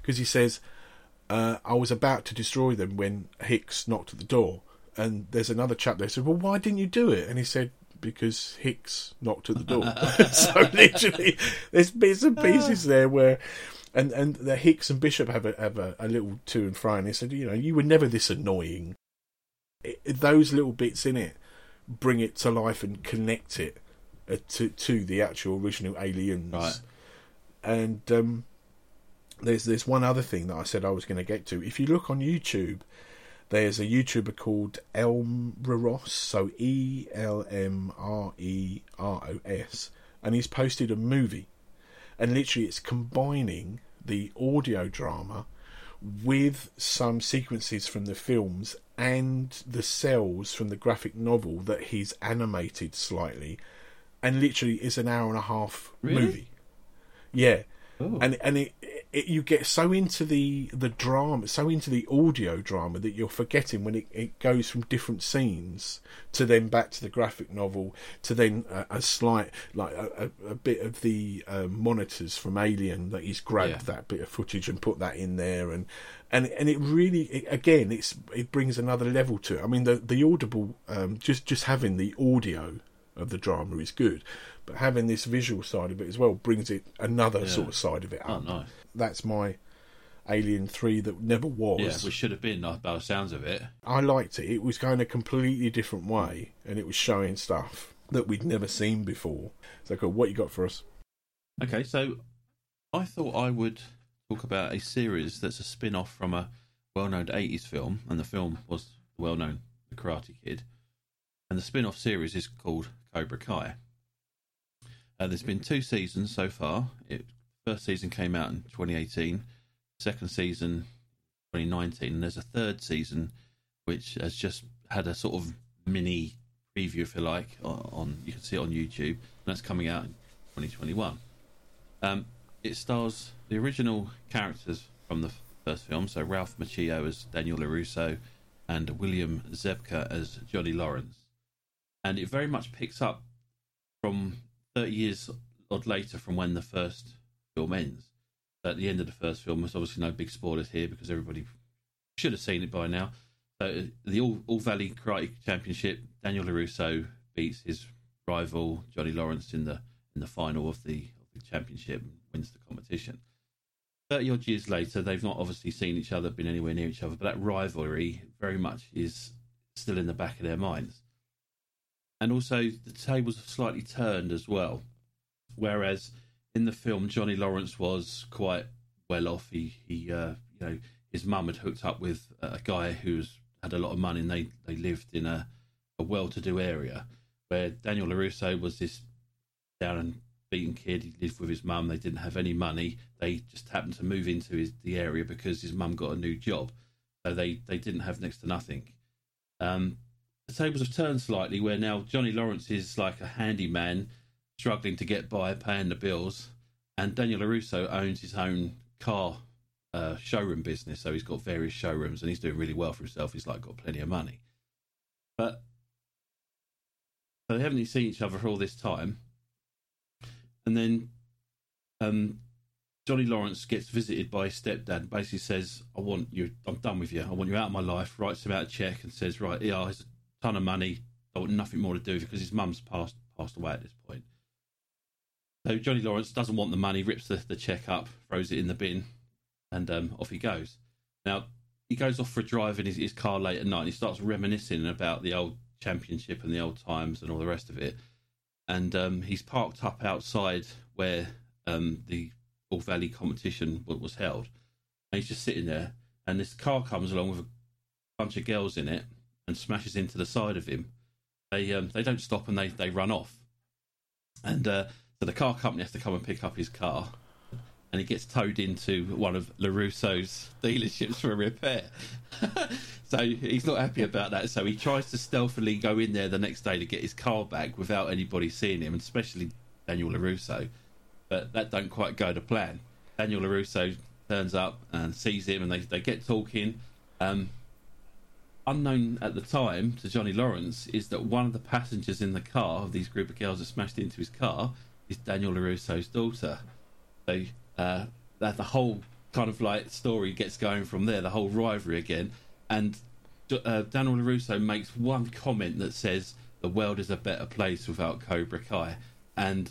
S1: because he says, uh, "I was about to destroy them when Hicks knocked at the door." And there's another chap there said, "Well, why didn't you do it?" And he said, "Because Hicks knocked at the door." so literally, there's bits and pieces there where and and the Hicks and Bishop have a have a, a little to and fro, and they said, you know, you were never this annoying. It, those little bits in it bring it to life and connect it uh, to to the actual original aliens.
S2: Right.
S1: And um, there's there's one other thing that I said I was going to get to. If you look on YouTube, there's a YouTuber called Elmreros, so E L M R E R O S, and he's posted a movie and literally it's combining the audio drama with some sequences from the films and the cells from the graphic novel that he's animated slightly and literally is an hour and a half
S2: Really?
S1: movie yeah
S2: Oh.
S1: and and it, it you get so into the the drama so into the audio drama that you're forgetting when it, it goes from different scenes to then back to the graphic novel to then a, a slight like a, a, bit of the uh, monitors from alien that he's grabbed
S2: Yeah.
S1: that bit of footage and put that in there and and and it really it, again it's it brings another level to it i mean the the audible um just just having the audio of the drama is good but having this visual side of it as well brings it another
S2: Yeah.
S1: sort of side of it
S2: Oh, nice.
S1: that's my Alien 3 that never was.
S2: Yeah, we should have been by the sounds of it.
S1: I liked it. It was going a completely different way and it was showing stuff that we'd never seen before. So, cool. What you got for us?
S2: Okay, so I thought I would talk about a series that's a spin off from a well known 80s film, and the film was well known The Karate Kid. And the spin off series is called Cobra Kai. Uh, there's been two seasons so far. It, first season came out in 2018, second season 2019, and there's a third season which has just had a sort of mini preview, if you like, on, on you can see it on YouTube, and that's coming out in 2021. Um, it stars the original characters from the first film, so Ralph Macchio as Daniel LaRusso and William Zabka as Johnny Lawrence. And it very much picks up from 30 years odd later from when the first film ends. At the end of the first film, there's obviously no big spoilers here because everybody should have seen it by now. So uh, the All, All Valley Karate Championship, Daniel LaRusso beats his rival Johnny Lawrence in the in the final of the of the championship, and wins the competition. Thirty odd years later, they've not obviously seen each other, been anywhere near each other, but that rivalry very much is still in the back of their minds. And also, the tables have slightly turned as well. Whereas in the film, Johnny Lawrence was quite well off. He, he, uh, you know, his mum had hooked up with a guy who's had a lot of money, and they they lived in a, a well-to-do area. Where Daniel Larusso was this down and beaten kid. He lived with his mum. They didn't have any money. They just happened to move into his, the area because his mum got a new job. So they, they didn't have next to nothing. Um, the tables have turned slightly where now Johnny Lawrence is like a handyman struggling to get by, paying the bills, and Daniel LaRusso owns his own car uh, showroom business. So he's got various showrooms and he's doing really well for himself. He's like got plenty of money. But so they haven't seen each other for all this time. And then um, Johnny Lawrence gets visited by his stepdad. Basically says, "I want you. I'm done with you. I want you out of my life." Writes him out a check and says, "Right, yeah, a ton of money. Want nothing more to do because his mum's passed passed away at this point." So Johnny Lawrence doesn't want the money, rips the, the check up, throws it in the bin, and um, off he goes. Now he goes off for a drive in his, his car late at night. and He starts reminiscing about the old championship and the old times and all the rest of it. And um, he's parked up outside where um, the All Valley competition was held. And he's just sitting there, and this car comes along with a bunch of girls in it and smashes into the side of him. They um, they don't stop and they, they run off. And uh, so the car company has to come and pick up his car, and he gets towed into one of LaRusso's dealerships for repair. so he's not happy about that. So he tries to stealthily go in there the next day to get his car back without anybody seeing him, and especially Daniel LaRusso. But that don't quite go to plan. Daniel LaRusso turns up and sees him, and they, they get talking. Um, unknown at the time to Johnny Lawrence is that one of the passengers in the car of these group of girls that smashed into his car is Daniel LaRusso's daughter. So uh, that the whole kind of like story gets going from there, the whole rivalry again. And uh, Daniel LaRusso makes one comment that says, The world is a better place without Cobra Kai. And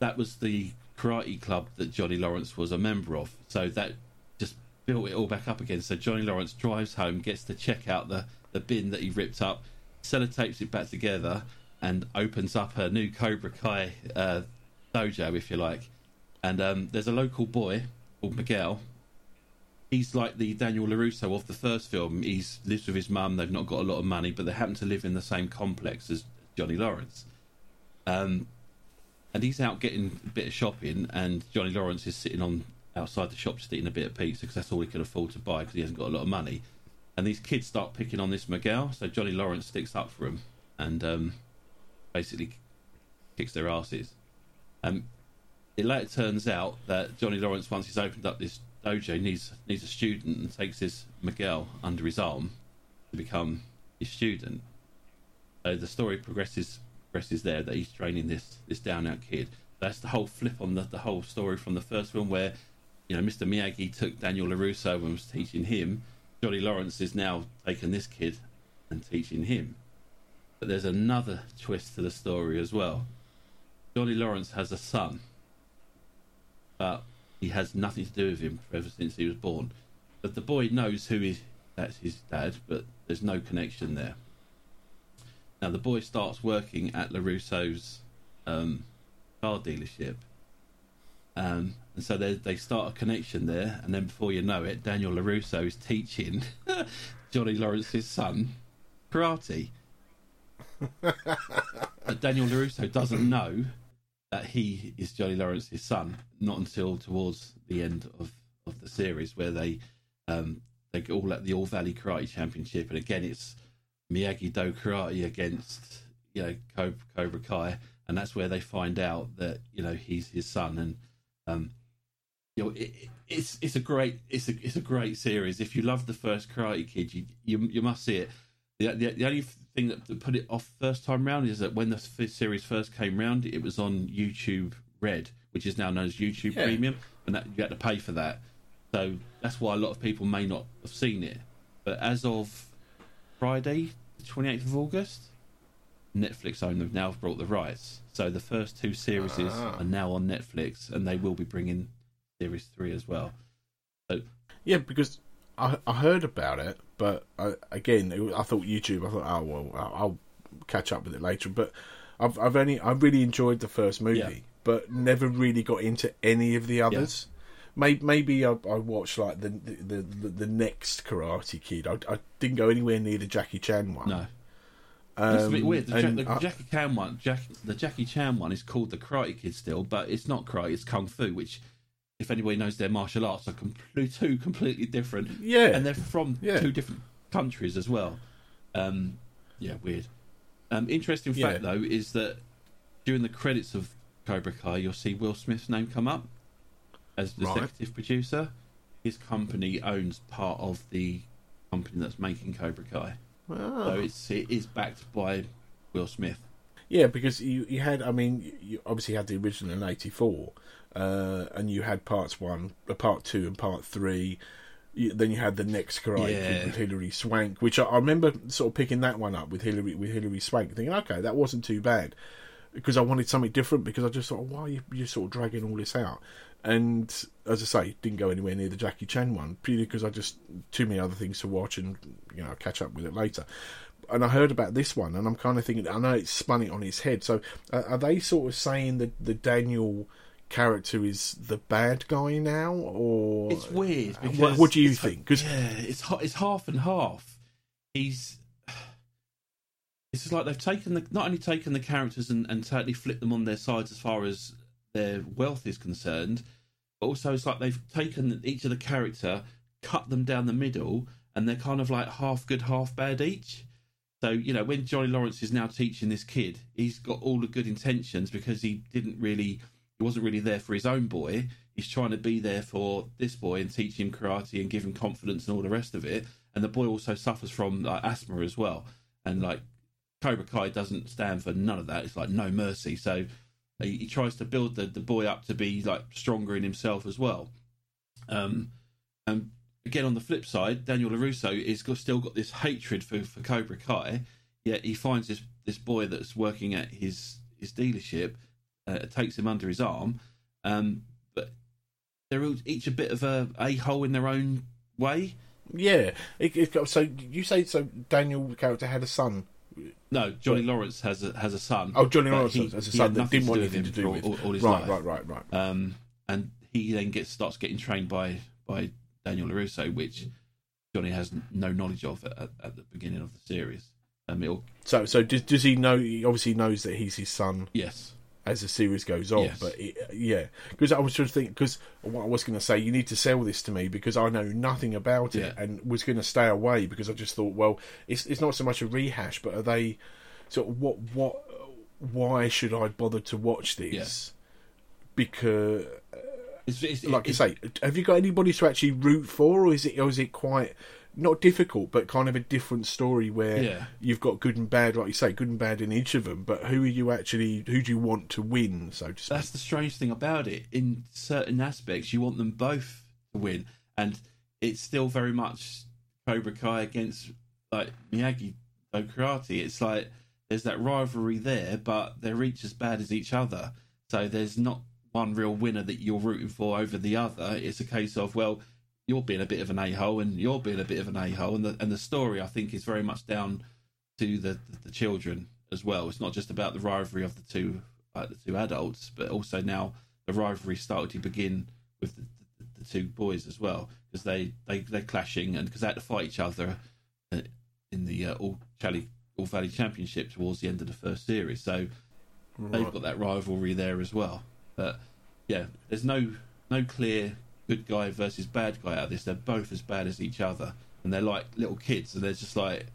S2: that was the karate club that Johnny Lawrence was a member of. So that built it all back up again. So Johnny Lawrence drives home, gets to check out the, the bin that he ripped up, sellotapes it back together, and opens up a new Cobra Kai uh, dojo, if you like. And um, there's a local boy called Miguel. He's like the Daniel LaRusso of the first film. He's lives with his mum. They've not got a lot of money, but they happen to live in the same complex as Johnny Lawrence. Um, and he's out getting a bit of shopping, and Johnny Lawrence is sitting on outside the shop just eating a bit of pizza because that's all he can afford to buy because he hasn't got a lot of money. And these kids start picking on this Miguel, so Johnny Lawrence sticks up for him and um, basically kicks their asses. Um, it later turns out that Johnny Lawrence, once he's opened up this dojo, needs needs a student and takes this Miguel under his arm to become his student. So the story progresses progresses there that he's training this this down out kid. That's the whole flip on the, the whole story from the first film where you know Mr Miyagi took Daniel LaRusso and was teaching him. Johnny Lawrence is now taking this kid and teaching him. But there's another twist to the story as well. Johnny Lawrence has a son but he has nothing to do with him ever since he was born. But the boy knows who is that's his dad, but there's no connection there. Now the boy starts working at LaRusso's um, car dealership, um, and so they they start a connection there. And then before you know it, Daniel LaRusso is teaching Johnny Lawrence's son karate. but Daniel LaRusso doesn't know that he is Johnny Lawrence's son, not until towards the end of, of the series where they um, they go all at the All Valley Karate Championship, and again it's Miyagi Do Karate against you know Cobra, Cobra Kai, and that's where they find out that you know he's his son, and um, you know it, it's it's a great it's a it's a great series. If you love the first Karate Kid, you you, you must see it. The, the, the only thing that put it off first time round is that when the series first came round, it was on YouTube Red, which is now known as YouTube
S1: Yeah.
S2: Premium, and that you had to pay for that. So that's why a lot of people may not have seen it. But as of Friday, the twenty eighth of August, Netflix own have now brought the rights. So the first two series
S1: Ah.
S2: are now on Netflix, and they will be bringing series three as well. So
S1: Yeah, because I I heard about it, but I, again, it, I thought YouTube. I thought, oh well, I'll, I'll catch up with it later. But I've I've only I really enjoyed the first movie,
S2: Yeah.
S1: but never really got into any of the others. Maybe, maybe I, I watched like the, the the the next Karate Kid. I, I didn't go anywhere near the Jackie Chan one.
S2: no, it's a bit
S1: Um,
S2: weird. The, the
S1: I-
S2: Jackie Chan one, Jack, the Jackie Chan one is called the Karate Kid still, but it's not karate. It's kung fu, which, if anybody knows their martial arts, are two completely different.
S1: Yeah.
S2: and they're from
S1: Yeah.
S2: two different countries as well. Um, yeah, weird. Um, interesting fact
S1: Yeah.
S2: though is that during the credits of Cobra Kai, you'll see Will Smith's name come up as the
S1: Right.
S2: executive producer. His company owns part of the company that's making Cobra Kai,
S1: Ah.
S2: so it's it is backed by Will Smith.
S1: Yeah, because you you had, I mean, you obviously had the original in '84, uh, and you had parts one, uh, part two, and part three. You, then you had the next Karate
S2: Yeah.
S1: Kid with Hilary Swank, which I, I remember sort of picking that one up with Hilary with Hilary Swank, thinking, okay, that wasn't too bad, because I wanted something different. Because I just thought, why are you you sort of dragging all this out? And as I say, didn't go anywhere near the Jackie Chan one, purely because I just too many other things to watch, and you know, catch up with it later and I heard about this one, and I'm kind of thinking, I know it's spun it on its head. So, uh, are they sort of saying that the Daniel character is the bad guy now, or
S2: It's weird.
S1: Uh, What- what do you think? 'Cause-
S2: yeah, it's it's half and half. He's it's just like they've taken the not only taken the characters and, and totally flipped them on their sides as far as their wealth is concerned, but also it's like they've taken each of the character, cut them down the middle, and they're kind of like half good, half bad each. So you know when Johnny Lawrence is now teaching this kid, he's got all the good intentions because he didn't really, he wasn't really there for his own boy. He's trying to be there for this boy and teach him karate and give him confidence and all the rest of it. And the boy also suffers from like, asthma as well. And like Cobra Kai doesn't stand for none of that. It's like no mercy. So he, he tries to build the, the boy up to be like stronger in himself as well. Um, and again, on the flip side, Daniel Larusso is got, still got this hatred for, for Cobra Kai. Yet he finds this this boy that's working at his his dealership, uh, takes him under his arm. Um, but they're all- each a bit of a a hole in their own way.
S1: yeah? It, it, so you say so? Daniel the character had a son.
S2: No, Johnny Lawrence has a has a son.
S1: Oh, Johnny Lawrence
S2: he-
S1: has a son that didn't want anything to
S2: him
S1: do with.
S2: all, all his
S1: right,
S2: life.
S1: right, right, right.
S2: Um, and he then gets starts getting trained by by Daniel Larusso, which Johnny has no knowledge of at, at, the beginning of the series. Um, it'll,
S1: So, so does, does he know? He obviously knows that he's his son
S2: yes,
S1: as the series goes on.
S2: Yes.
S1: But it, yeah, because I was just thinking, because what I was going to say, you need to sell this to me because I know nothing about it
S2: Yeah.
S1: and was going to stay away because I just thought, well, it's it's not so much a rehash, but are they sort of what what? Why should I bother to watch this? Because,
S2: it's, it's,
S1: like
S2: it's-
S1: say, have you got anybody to actually root for, or is it or is it quite? Not difficult, but kind of a different story where
S2: Yeah.
S1: you've got good and bad, like you say, good and bad in each of them. But who are you actually? Who do you want to win? So to speak.
S2: that's the strange thing about it. In certain aspects, you want them both to win, and it's still very much Cobra Kai against like Miyagi Do Karate. It's like there's that rivalry there, but they're each as bad as each other. So there's not one real winner that you're rooting for over the other. It's a case of well, you're being a bit of an a hole, and you're being a bit of an a hole, and the and the story I think is very much down to the the children as well. It's not just about the rivalry of the two uh, the two adults, but also now the rivalry started to begin with the, the, the two boys as well because they they they're clashing and because they had to fight each other uh, in the uh, All Chally All Valley Championship towards the end of the first series. So they've got that rivalry there as well. But yeah, there's no no clear good guy versus bad guy out of this. They're both as bad as each other, and they're like little kids, and they're just like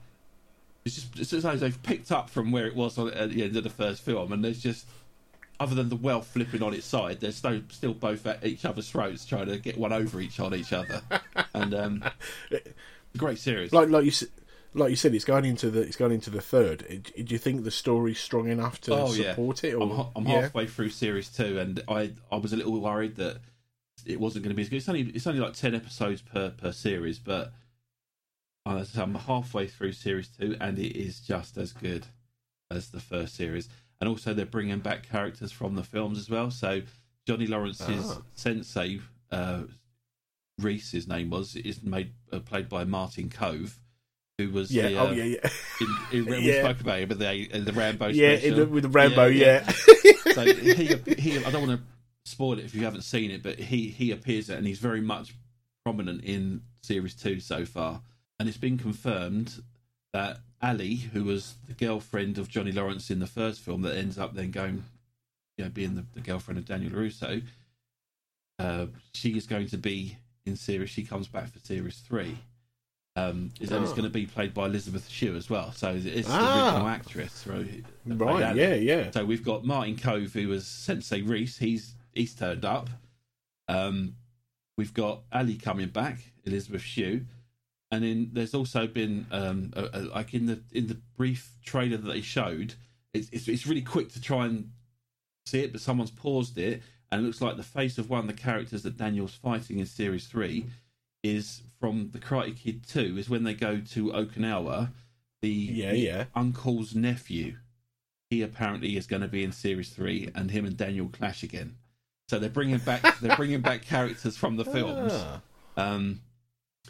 S2: it's just it's as though they've picked up from where it was on, at the end of the first film, and there's just other than the well flipping on its side, they're still, still both at each other's throats trying to get one over each on each other, and um, great series.
S1: like like you s- like you said, it's going into the it's going into the third. Do you think the story's strong enough to
S2: Oh, yeah.
S1: support it? Or
S2: I'm, I'm
S1: yeah?
S2: halfway through series two, and I I was a little worried that it wasn't going to be as good. It's only it's only like ten episodes per per series, but uh, I'm halfway through series two, and it is just as good as the first series. And also, they're bringing back characters from the films as well. So Johnny Lawrence's
S1: Ah.
S2: sensei, uh, Reese, his name was, is made uh, played by Martin Kove, who was
S1: Yeah.
S2: the,
S1: oh
S2: uh,
S1: yeah. Yeah.
S2: in, in, we spoke about it, but the the Rambo
S1: yeah. the, with the Rambo.
S2: Yeah,
S1: Yeah.
S2: so he, he, I don't want to spoil it if you haven't seen it, but he he appears and he's very much prominent in series two so far, and it's been confirmed that Ali, who was the girlfriend of Johnny Lawrence in the first film, that ends up then going, you know, being the, the girlfriend of Daniel Russo, uh, she is going to be in series. She comes back for series three. Um, is and it's
S1: Oh.
S2: going to be played by Elizabeth Shue as well. So it's the
S1: Ah.
S2: original actress. right,
S1: right.
S2: Ali.
S1: Yeah. Yeah.
S2: So we've got Martin Kove, who was Sensei Reese. He's he's turned up. Um, we've got Ali coming back, Elizabeth Shue, and then there's also been um, a, a, like in the in the brief trailer that they showed. It's, it's it's really quick to try and see it, but someone's paused it, and it looks like the face of one of the characters that Daniel's fighting in series three is from the Karate Kid Two. Is when they go to Okinawa. The,
S1: Yeah,
S2: the
S1: yeah.
S2: uncle's nephew he apparently is going to be in series three, and him and Daniel clash again. So they're bringing back they're bringing back characters from the films.
S1: Ah.
S2: Um,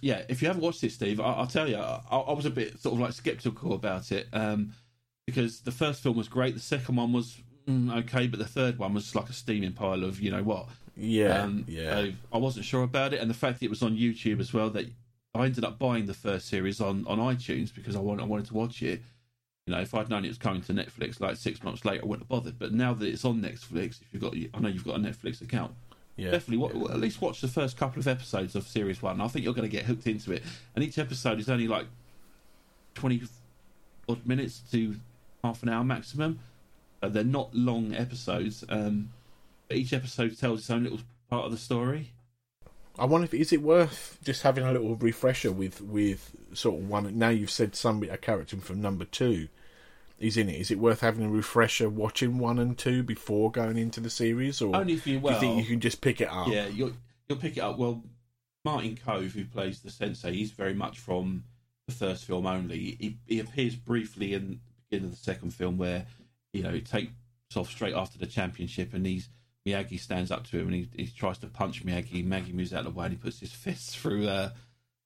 S2: yeah, if you haven't watched this, Steve, I, I'll tell you, I, I was a bit sort of like skeptical about it um, because the first film was great, the second one was mm, okay, but the third one was like a steaming pile of you know what.
S1: Yeah.
S2: Um,
S1: yeah.
S2: so I wasn't sure about it, and the fact that it was on YouTube as well. That I ended up buying the first series on, on iTunes because I wanted I wanted to watch it. You know, if I'd known it was coming to Netflix like six months later, I wouldn't have bothered. But now that it's on Netflix, if you've got, I know you've got a Netflix account,
S1: yeah.
S2: definitely wa- at least watch the first couple of episodes of series one. I think you're going to get hooked into it. And each episode is only like twenty odd minutes to half an hour maximum. Uh, they're not long episodes. Um, each episode tells its own little part of the story.
S1: I wonder if is it worth just having a little refresher with with sort of one. Now you've said somebody a character from number two is in it. Is it worth having a refresher watching one and two before going into the series, or
S2: Only if you
S1: do you think you can just pick it up?
S2: yeah, you'll you'll pick it up. Well, Martin Kove, who plays the sensei, he's very much from the first film only. He, he appears briefly in the beginning of the second film, where you know he takes off straight after the championship, and he's Miyagi stands up to him and he, he tries to punch Miyagi. Miyagi moves out of the way and he puts his fists through uh,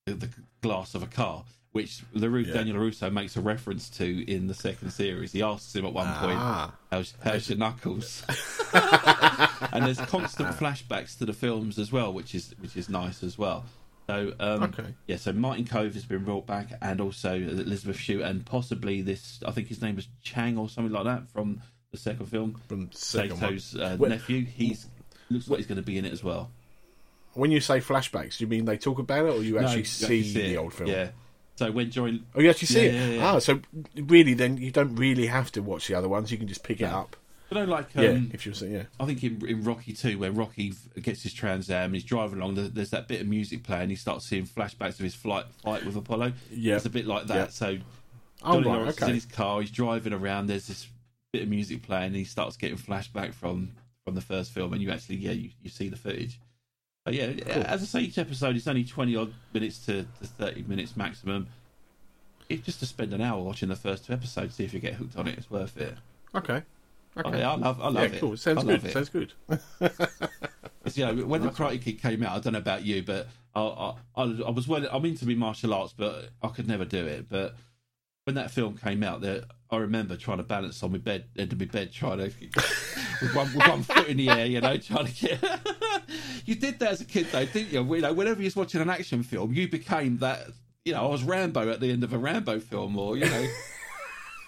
S2: the, the glass of a car, which LaRue,
S1: Yeah.
S2: Daniel Russo makes a reference to in the second series. He asks him at one point,
S1: Ah,
S2: How's, how's your knuckles? and there's constant flashbacks to the films as well, which is which is nice as well. So um,
S1: Okay.
S2: yeah, so Martin Kove has been brought back, and also Elizabeth Shue, and possibly this I think his name was Chang or something like that from the second film.
S1: from.
S2: Sato's uh,
S1: Well-
S2: nephew. He's looks like he's going to be in it as well.
S1: When you say flashbacks, do you mean they talk about it, or you
S2: No,
S1: actually
S2: you
S1: see
S2: it.
S1: the old film?
S2: Yeah. So when Joy
S1: Oh, you actually see
S2: Yeah,
S1: it.
S2: yeah, yeah.
S1: Ah, so really, then you don't really have to watch the other ones. You can just pick it
S2: No.
S1: up.
S2: but I like um,
S1: yeah, if you see, yeah.
S2: I think in, in Rocky 2, where Rocky gets his Trans Am and he's driving along, there's that bit of music playing. He starts seeing flashbacks of his flight fight with Apollo.
S1: Yeah.
S2: It's a bit like that. So
S1: Oh, right,
S2: Lawrence is in his car, he's driving around, there's this bit of music playing, and he starts getting flashback from, from the first film, and you actually, yeah, you, you see the footage. But yeah, as I say, each episode is only 20 odd minutes to, to 30 minutes maximum. It's just to spend an hour watching the first two episodes, see if you get hooked on it, it's worth it.
S1: Okay.
S2: Oh,
S1: Okay.
S2: yeah, I love, I love
S1: yeah,
S2: it.
S1: cool. Sounds good.
S2: it.
S1: Sounds good.
S2: You know, when the Karate Kid came out, I don't know about you, but I, I, I, I was well. I'm into me martial arts, but I could never do it. But when that film came out, there, I remember trying to balance on my bed, end of my bed, trying to with one, with one foot in the air, you know, trying to get. you did that as a kid, though, didn't you? You know, whenever you was watching an action film, you became that you know, I was Rambo at the end of a Rambo film, or you know.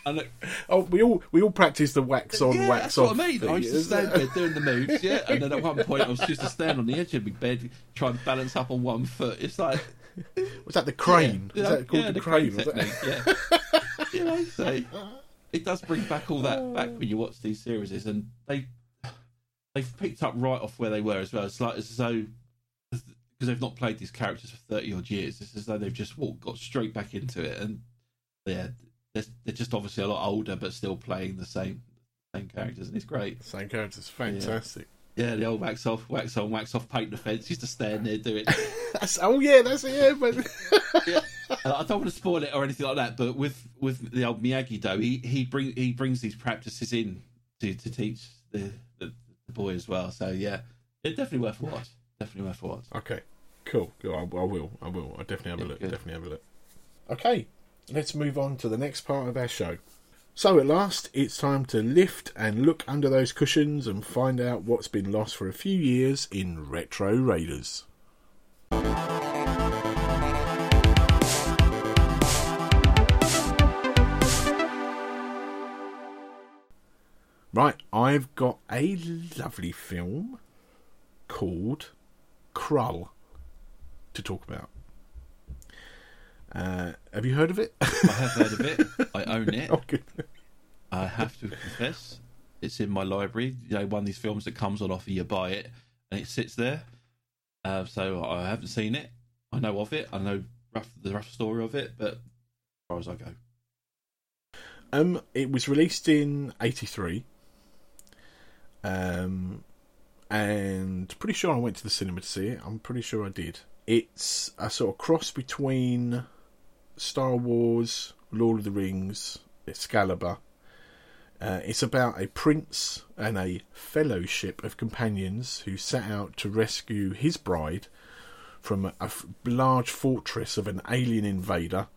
S2: And it,
S1: Oh, we all we all practice the wax on,
S2: yeah,
S1: wax
S2: that's
S1: off.
S2: what I mean. I used to
S1: thing,
S2: stand there doing the moves, yeah. And then at one point, I was just to stand on the edge of my bed, trying to balance up on one foot. It's like
S1: Was that the crane?
S2: Yeah,
S1: Is that called
S2: yeah,
S1: the, crane? was it?
S2: yeah. you know, so it does bring back all that back when you watch these series, and they they've picked up right off where they were as well. It's like as though because they've not played these characters for thirty odd years, it's as though they've just walked, got straight back into it, and yeah, they're, they're just obviously a lot older, but still playing the same same characters, and it's great.
S1: Same characters, fantastic.
S2: Yeah, the old wax off, wax on, wax off, paint the fence. Used to stand there doing.
S1: That's, oh yeah, that's it. Yeah, but
S2: Uh, I don't want to spoil it or anything like that, but with with the old Miyagi Do, he he bring he brings these practices in to, to teach the, the the boy as well. So yeah, it's definitely worth a watch. Definitely worth a watch.
S1: okay, cool. cool. I, I will. I will. I definitely have a
S2: Yeah,
S1: look.
S2: good.
S1: Definitely have a look. Okay, let's move on to the next part of our show. So at last, it's time to lift and look under those cushions and find out what's been lost for a few years in Retro Raiders. Right, I've got a lovely film called Krull to talk about. Uh, have you heard of it?
S2: I have heard of it. I own it.
S1: oh.
S2: I have to confess, it's in my library. You know, one of these films that comes on offer, you buy it, and it sits there. Uh, so I haven't seen it. I know of it. I know rough, the rough story of it, but as far as I go,
S1: Um, it was released in '83, um, and pretty sure I went to the cinema to see it. I'm pretty sure I did. It's a sort of cross between Star Wars, Lord of the Rings, Excalibur. Uh, it's about a prince and a fellowship of companions who set out to rescue his bride from a, a f- large fortress of an alien invader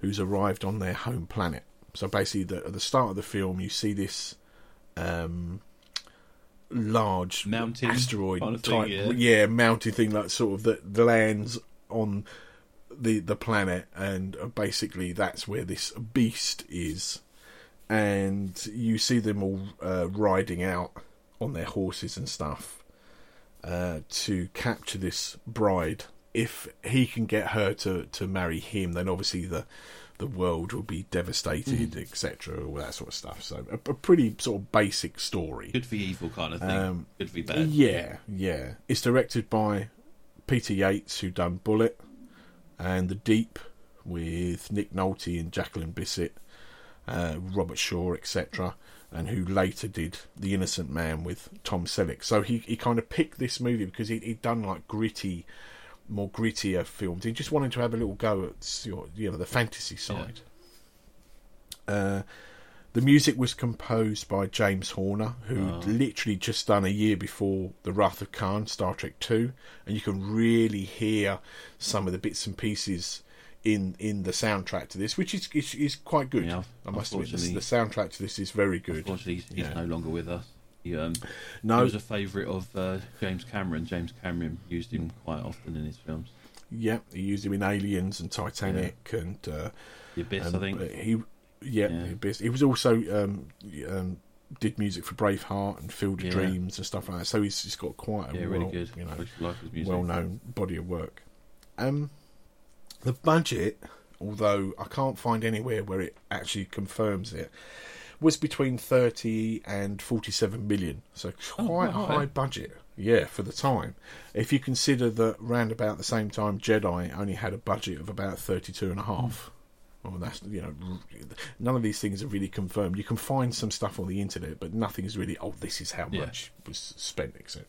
S1: who's arrived on their home planet. So basically, the, at the start of the film, you see this um, large
S2: Mountain
S1: asteroid
S2: kind of thing,
S1: type,
S2: yeah.
S1: mountain thing, like sort of that lands on the the planet, and basically that's where this beast is. And you see them all uh, riding out on their horses and stuff uh, to capture this bride. If he can get her to, to marry him, then obviously the the world will be devastated, etc., all that sort of stuff. So a, a pretty sort of basic story.
S2: good for evil kind of thing.
S1: Um,
S2: good for bad.
S1: Yeah, yeah. It's directed by Peter Yates, who done Bullitt and The Deep with Nick Nolte and Jacqueline Bisset, uh, Robert Shaw, etc., and who later did The Innocent Man with Tom Selleck. So he, he kind of picked this movie because he, he'd done like gritty, more grittier films. He just wanted to have a little go at your- you know the fantasy side. Uh, the music was composed by James Horner, who
S2: Oh.
S1: literally just done a year before The Wrath of Khan, Star Trek Two, and you can really hear some of the bits and pieces in in the soundtrack to this, which is is, is quite good.
S2: Yeah,
S1: I must admit, the, the soundtrack to this is very good.
S2: Unfortunately, he's, he's
S1: Yeah.
S2: no longer with us. He, um,
S1: No,
S2: he was a favourite of uh, James Cameron. James Cameron used him quite often in his films.
S1: yeah, he used him in Aliens and Titanic, and uh,
S2: The Abyss, I think.
S1: uh, he yeah,
S2: Yeah.
S1: he was also um, um, did music for Braveheart and Field of
S2: Yeah.
S1: Dreams and stuff like that. So he's, he's got quite a
S2: yeah,
S1: well,
S2: really good.
S1: you know,
S2: I used to like his music.
S1: well-known body of work. Um, the budget, although I can't find anywhere where it actually confirms it, was between thirty and forty-seven million. So
S2: Oh,
S1: quite a high budget, yeah, for the time. If you consider that round about the same time, Jedi only had a budget of about thirty-two and a half. Well, that's you know, none of these things are really confirmed. You can find some stuff on the internet, but nothing is really. Oh, this is how
S2: Yeah.
S1: much was spent, etc.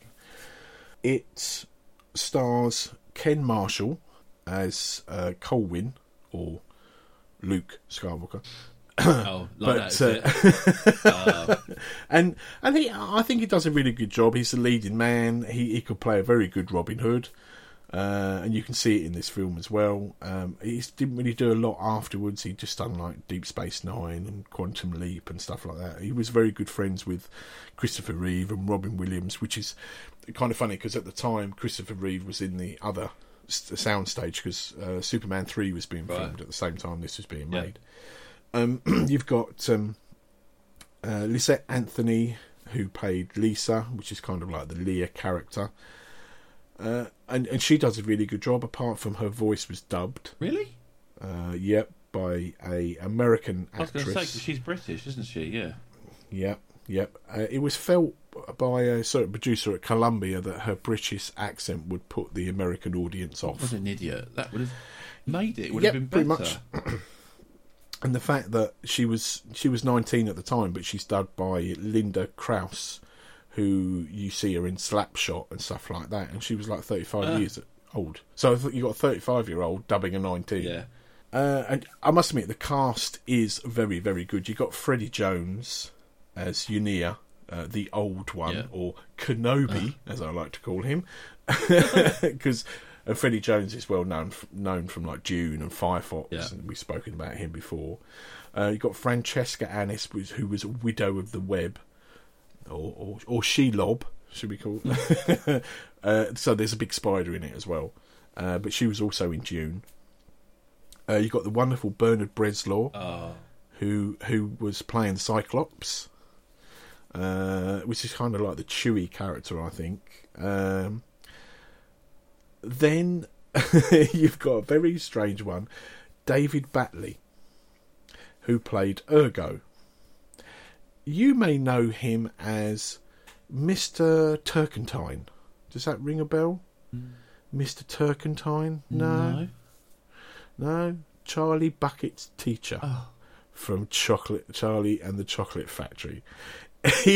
S1: It stars Ken Marshall as uh, Colwyn or Luke Skywalker,
S2: Oh, like
S1: but
S2: that.
S1: uh.
S2: Uh,
S1: and and he, I think he does a really good job. He's the leading man. He he could play a very good Robin Hood, uh, and you can see it in this film as well. Um, he didn't really do a lot afterwards. He just done like Deep Space Nine and Quantum Leap and stuff like that. He was very good friends with Christopher Reeve and Robin Williams, which is kind of funny because at the time Christopher Reeve was in the other soundstage because uh, Superman three was being
S2: Right.
S1: filmed at the same time this was being
S2: Yeah.
S1: made. Um, you've got um, uh, Lysette Anthony who played Lisa, which is kind of like the Leah character, uh, and and she does a really good job. Apart from her voice was dubbed,
S2: Really?
S1: uh, yep, by a American
S2: I was going to say
S1: actress.
S2: 'cause she's British, isn't she? Yeah.
S1: Yep, yep. Uh, it was felt by a certain producer at Columbia that her British accent would put the American audience off.
S2: was an idiot. That would have made it. It would
S1: Yep,
S2: have been better.
S1: much. And the fact that she was she was 19 at the time, but she's dubbed by Linda Krause, who you see her in Slapshot and stuff like that, and she was like 35
S2: Ah.
S1: years old. So I thought you got a 35 year old dubbing a 19.
S2: Yeah.
S1: Uh, and I must admit, the cast is very, very good. You got Freddie Jones as Unia, uh, the old one,
S2: Yeah.
S1: or Kenobi, as I like to call him, because uh, Freddie Jones is well known f- known from like Dune and Firefox,
S2: Yeah.
S1: and we've spoken about him before. Uh, you got Francesca Annis, who was a widow of the web, or or, or Shelob, should we call? uh, so there's a big spider in it as well, uh, but she was also in Dune. Uh, you got the wonderful Bernard Bresslaw,
S2: Oh.
S1: who who was playing Cyclops, uh, which is kind of like the Chewy character, I think. Um, then you've got a very strange one, David Battley, who played Ergo. You may know him as Mister Turkentine. Does that ring a bell? Mister Turkentine?
S2: No.
S1: No, Charlie Bucket's teacher
S2: Oh.
S1: from Chocolate Charlie and the Chocolate Factory.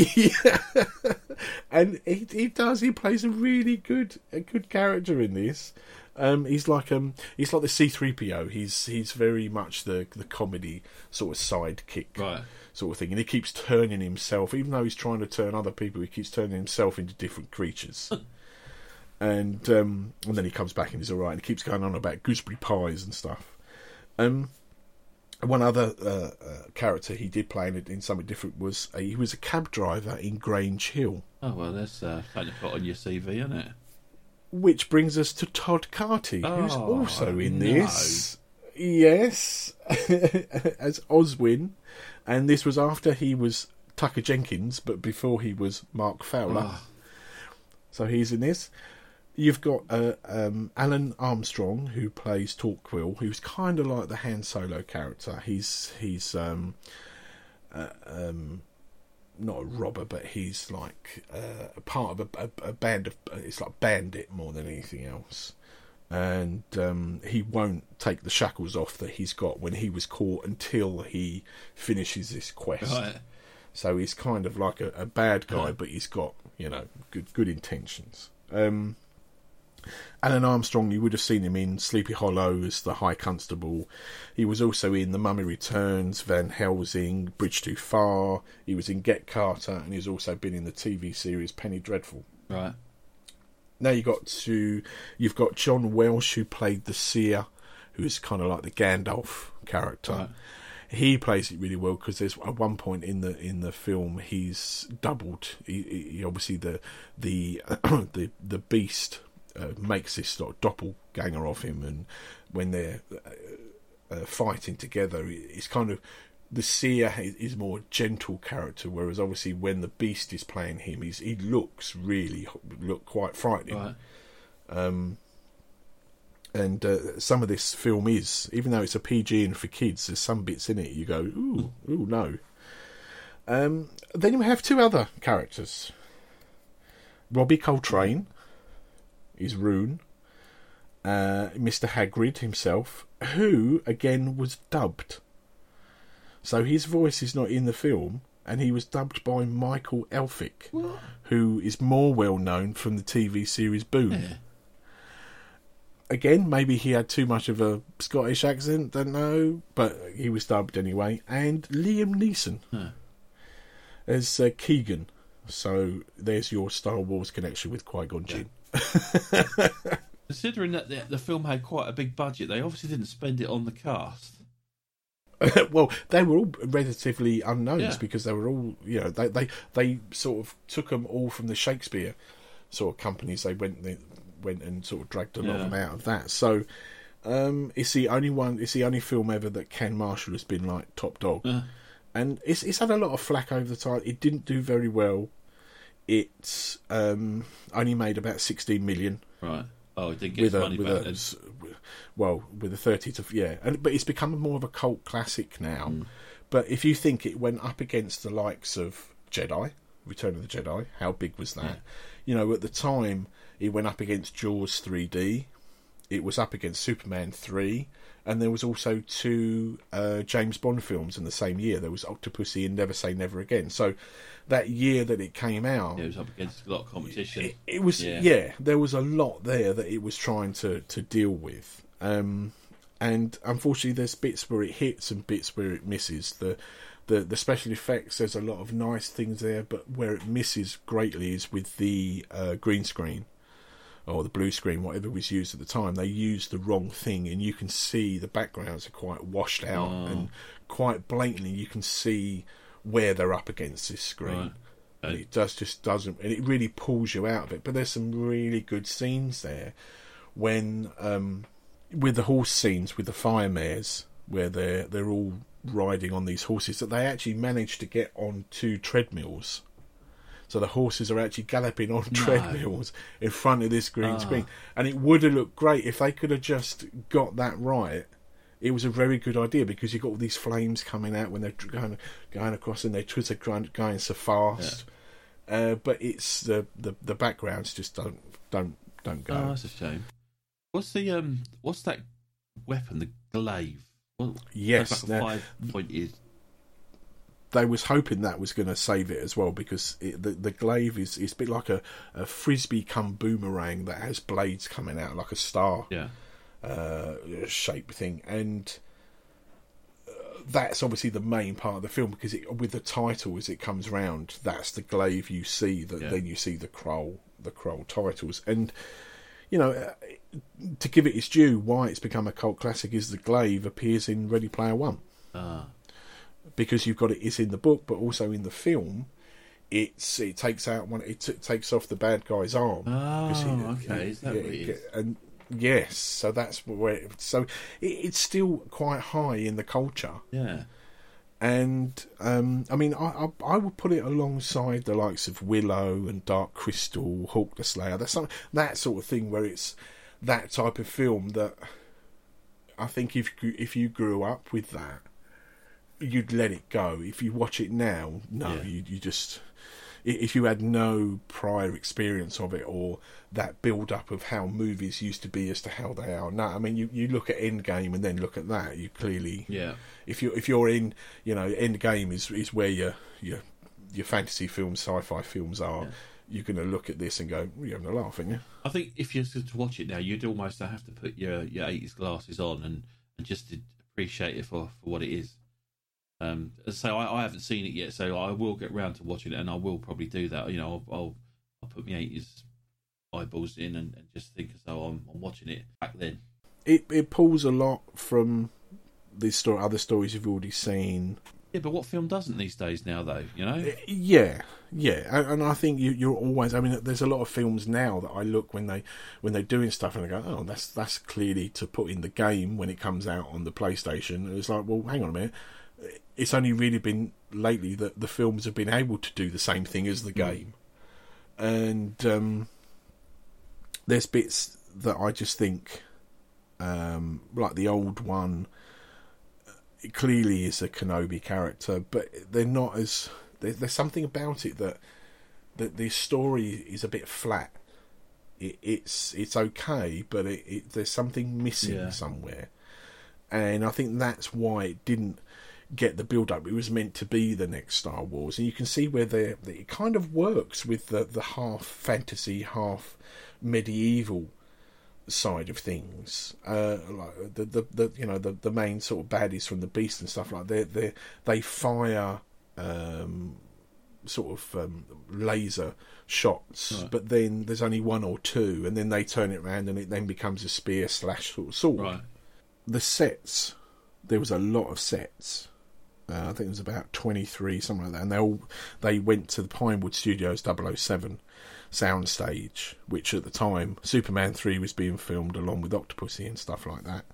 S1: and he he does he plays a really good a good character in this. Um, he's like um he's like the C three PO. He's he's very much the the comedy sort of sidekick
S2: Right.
S1: Sort of thing, and he keeps turning himself, even though he's trying to turn other people, he keeps turning himself into different creatures. and um, and then he comes back and he's all right, and he keeps going on about gooseberry pies and stuff. Um, one other uh, uh, character he did play in, in something different was uh, he was a cab driver in Grange Hill,
S2: Oh well, that's uh, something to put on your CV, isn't it?
S1: which brings us to Todd Carty, who's
S2: Oh,
S1: also in
S2: no.
S1: this. Yes, as Oswin, and this was after he was Tucker Jenkins, but before he was Mark Fowler.
S2: Oh,
S1: So he's in this. You've got uh, um, Alun Armstrong who plays Torquil, who's kind of like the Han Solo character. He's he's um, uh, um, not a robber, but he's like uh, a part of a, a, a band of. It's like bandit more than anything else. And um, he won't take the shackles off that he's got when he was caught until he finishes this quest.
S2: right.
S1: So he's kind of like a, a bad guy, but he's got you know good good intentions. Um, Alun Armstrong, you would have seen him in Sleepy Hollow as the High Constable. He was also in The Mummy Returns, Van Helsing, Bridge Too Far. He was in Get Carter, and he's also been in the TV series Penny Dreadful.
S2: Right.
S1: Now you got to you've got John Welsh who played the Seer, who's kind of like the Gandalf character.
S2: Right.
S1: He plays it really well because there's at one point in the in the film he's doubled. He, he obviously the the the the beast uh, makes this sort of doppelganger of him, and when they're uh, uh, fighting together, it's kind of the seer is, more gentle character, whereas obviously when the beast is playing him, he's he looks really look quite frightening.
S2: Right.
S1: Um, and uh, some of this film is, even though it's a PG and for kids, there's some bits in it you go, ooh, ooh, no. Um, then we have two other characters. Robbie Coltrane is Rune, uh, Mr. Hagrid himself, who again was dubbed. So his voice is not in the film, and he was dubbed by Michael Elphick, who is more well known from the TV series Boon
S2: Yeah.
S1: again, maybe he had too much of a Scottish accent, don't know, but he was dubbed anyway. And Liam Neeson
S2: Huh.
S1: as uh, Kegan. So there's your Star Wars connection with Qui Gon Jinn.
S2: Considering that the, the film had quite a big budget, they obviously didn't spend it on the cast.
S1: well, they were all relatively unknowns
S2: Yeah.
S1: because they were all, you know, they, they they sort of took them all from the Shakespeare sort of companies. They went, they, went and sort of dragged a lot
S2: Yeah.
S1: of them out of that. So um, it's the only one. It's the only film ever that Ken Marshall has been like top dog,
S2: Yeah.
S1: and it's it's had a lot of flack over the time. It didn't do very well. It um, only made about sixteen million
S2: Right. Oh, it did get
S1: with a
S2: money
S1: with
S2: back
S1: a
S2: then.
S1: well with a thirty to yeah, and but it's become more of a cult classic now.
S2: Mm.
S1: But if you think it went up against the likes of Jedi, Return of the Jedi, how big was that?
S2: Yeah.
S1: You know, at the time it went up against Jaws 3D. It was up against Superman 3, and there was also two uh, James Bond films in the same year. There was Octopussy and Never Say Never Again. So that year that it came out,
S2: Yeah, it was up against a lot of competition.
S1: it, it was
S2: Yeah.
S1: yeah. There was a lot there that it was trying to to deal with, um, and unfortunately, there's bits where it hits and bits where it misses. The the the special effects, there's a lot of nice things there, but where it misses greatly is with the uh, green screen or the blue screen, whatever was used at the time. They used the wrong thing, and you can see the backgrounds are quite washed out
S2: Oh.
S1: and quite blatantly. You can see where they're up against this screen
S2: Right.
S1: and it does just doesn't and it really pulls you out of it but there's some really good scenes there when um with the horse scenes with the fire mares where they're they're all riding on these horses that they actually manage to get on two treadmills so the horses are actually galloping on treadmills in front of this green
S2: Ah.
S1: screen and it would have looked great if they could have just got that right it was a very good idea because you got all these flames coming out when they're going going across and their twitter going, going so fast uh, but it's the, the the backgrounds just don't don't don't go
S2: Oh, that's a shame. What's the um? What's that weapon? The glaive. What,
S1: yes
S2: that's
S1: now,
S2: five pointed.
S1: They was hoping that was going to save it as well because it, the the glaive is is a bit like a, a frisbee come boomerang that has blades coming out like a star
S2: Yeah.
S1: uh, shape thing, and uh, that's obviously the main part of the film because it, with the title as it comes round, that's the glaive you see. That
S2: Yeah.
S1: then you see the Krull, the Krull titles, and you know. Uh, to give it its due, why it's become a cult classic is the glaive appears in Ready Player One
S2: Ah.
S1: Because you've got it. It's in the book, but also in the film. It's it takes out one. It t- takes off the bad guy's arm. 'Cause he-
S2: Oh, okay. Is that
S1: yeah? And yes, so that's where. It, so it, it's still quite high in the culture,
S2: Yeah.
S1: and um, I mean, I, I I would put it alongside the likes of Willow and Dark Crystal, Hawk the Slayer. That's some, that sort of thing where it's that type of film that I think if if you grew up with that, you'd let it go. If you watch it now, no,
S2: Yeah.
S1: you you just if you had no prior experience of it or that build up of how movies used to be as to how they are now. I mean, you, you look at Endgame and then look at that. You clearly
S2: Yeah.
S1: if you if you're in you know Endgame is is where your your your fantasy films, sci-fi films are.
S2: Yeah.
S1: You're going to look at this and go, "You're having a laugh, aren't you?"
S2: I think if you were to watch it now, you'd almost have to put your your eighties glasses on and, and just appreciate it for, for what it is. Um, so I, I haven't seen it yet, so I will get round to watching it, and I will probably do that. You know, I'll I'll, I'll put my eighties eyeballs in and, and just think as though I'm, I'm watching it back then.
S1: It it pulls a lot from the story, other stories you've already seen.
S2: Yeah, but what film doesn't these days now, though? You know,
S1: Yeah, yeah, and, and I think you, you're always. I mean, there's a lot of films now that I look when they when they're doing stuff and I go, oh, that's that's clearly to put in the game when it comes out on the PlayStation. And it's like, well, hang on a minute. It's only really been lately that the films have been able to do the same thing as the game, and um, there's bits that I just think, um, like the old one it clearly is a Kenobi character, but they're not as. There, there's something about it that that the story is a bit flat. It, it's it's okay, but it, it, there's something missing
S2: Yeah.
S1: somewhere, and I think that's why it didn't get the build up. It was meant to be the next Star Wars, and you can see where they it kind of works with the the half fantasy, half medieval side of things. Uh, like the, the the you know the the main sort of baddies from the Beast and stuff like they they they fire um, sort of um, laser shots,
S2: Right.
S1: but then there's only one or two, and then they turn it around and it then becomes a spear slash sort of sword
S2: right?
S1: the sets there was a lot of sets uh, I think it was about 23 something like that and they all they went to the Pinewood Studios 007 soundstage, which at the time Superman three was being filmed along with Octopussy and stuff like that.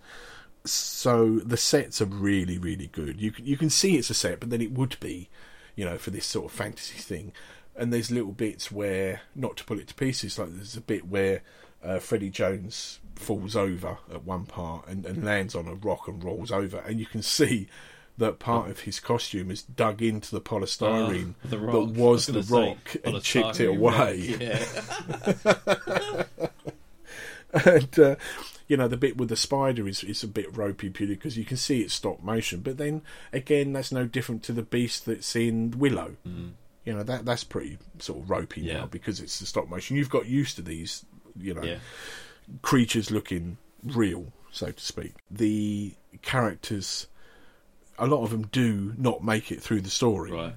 S1: So the sets are really, really good. You can you can see it's a set, but then it would be, you know, for this sort of fantasy thing. And there's little bits where, not to pull it to pieces, like there's a bit where uh, Freddie Jones falls over at one part and, and lands on a rock and rolls over, and you can see that part of his costume is dug into the polystyrene
S2: Oh, the
S1: that was the
S2: was say,
S1: rock and chipped it away.
S2: Yeah.
S1: and uh, you know the bit with the spider is is a bit ropey purely because you can see it's stop motion. But then again, that's no different to the beast that's in Willow. You know that that's pretty sort of ropey
S2: Mm. Yeah.
S1: now because it's the stop motion. You've got used to these, you know,
S2: yeah.
S1: creatures looking real, so to speak. The characters, a lot of them do not make it through the story.
S2: Right.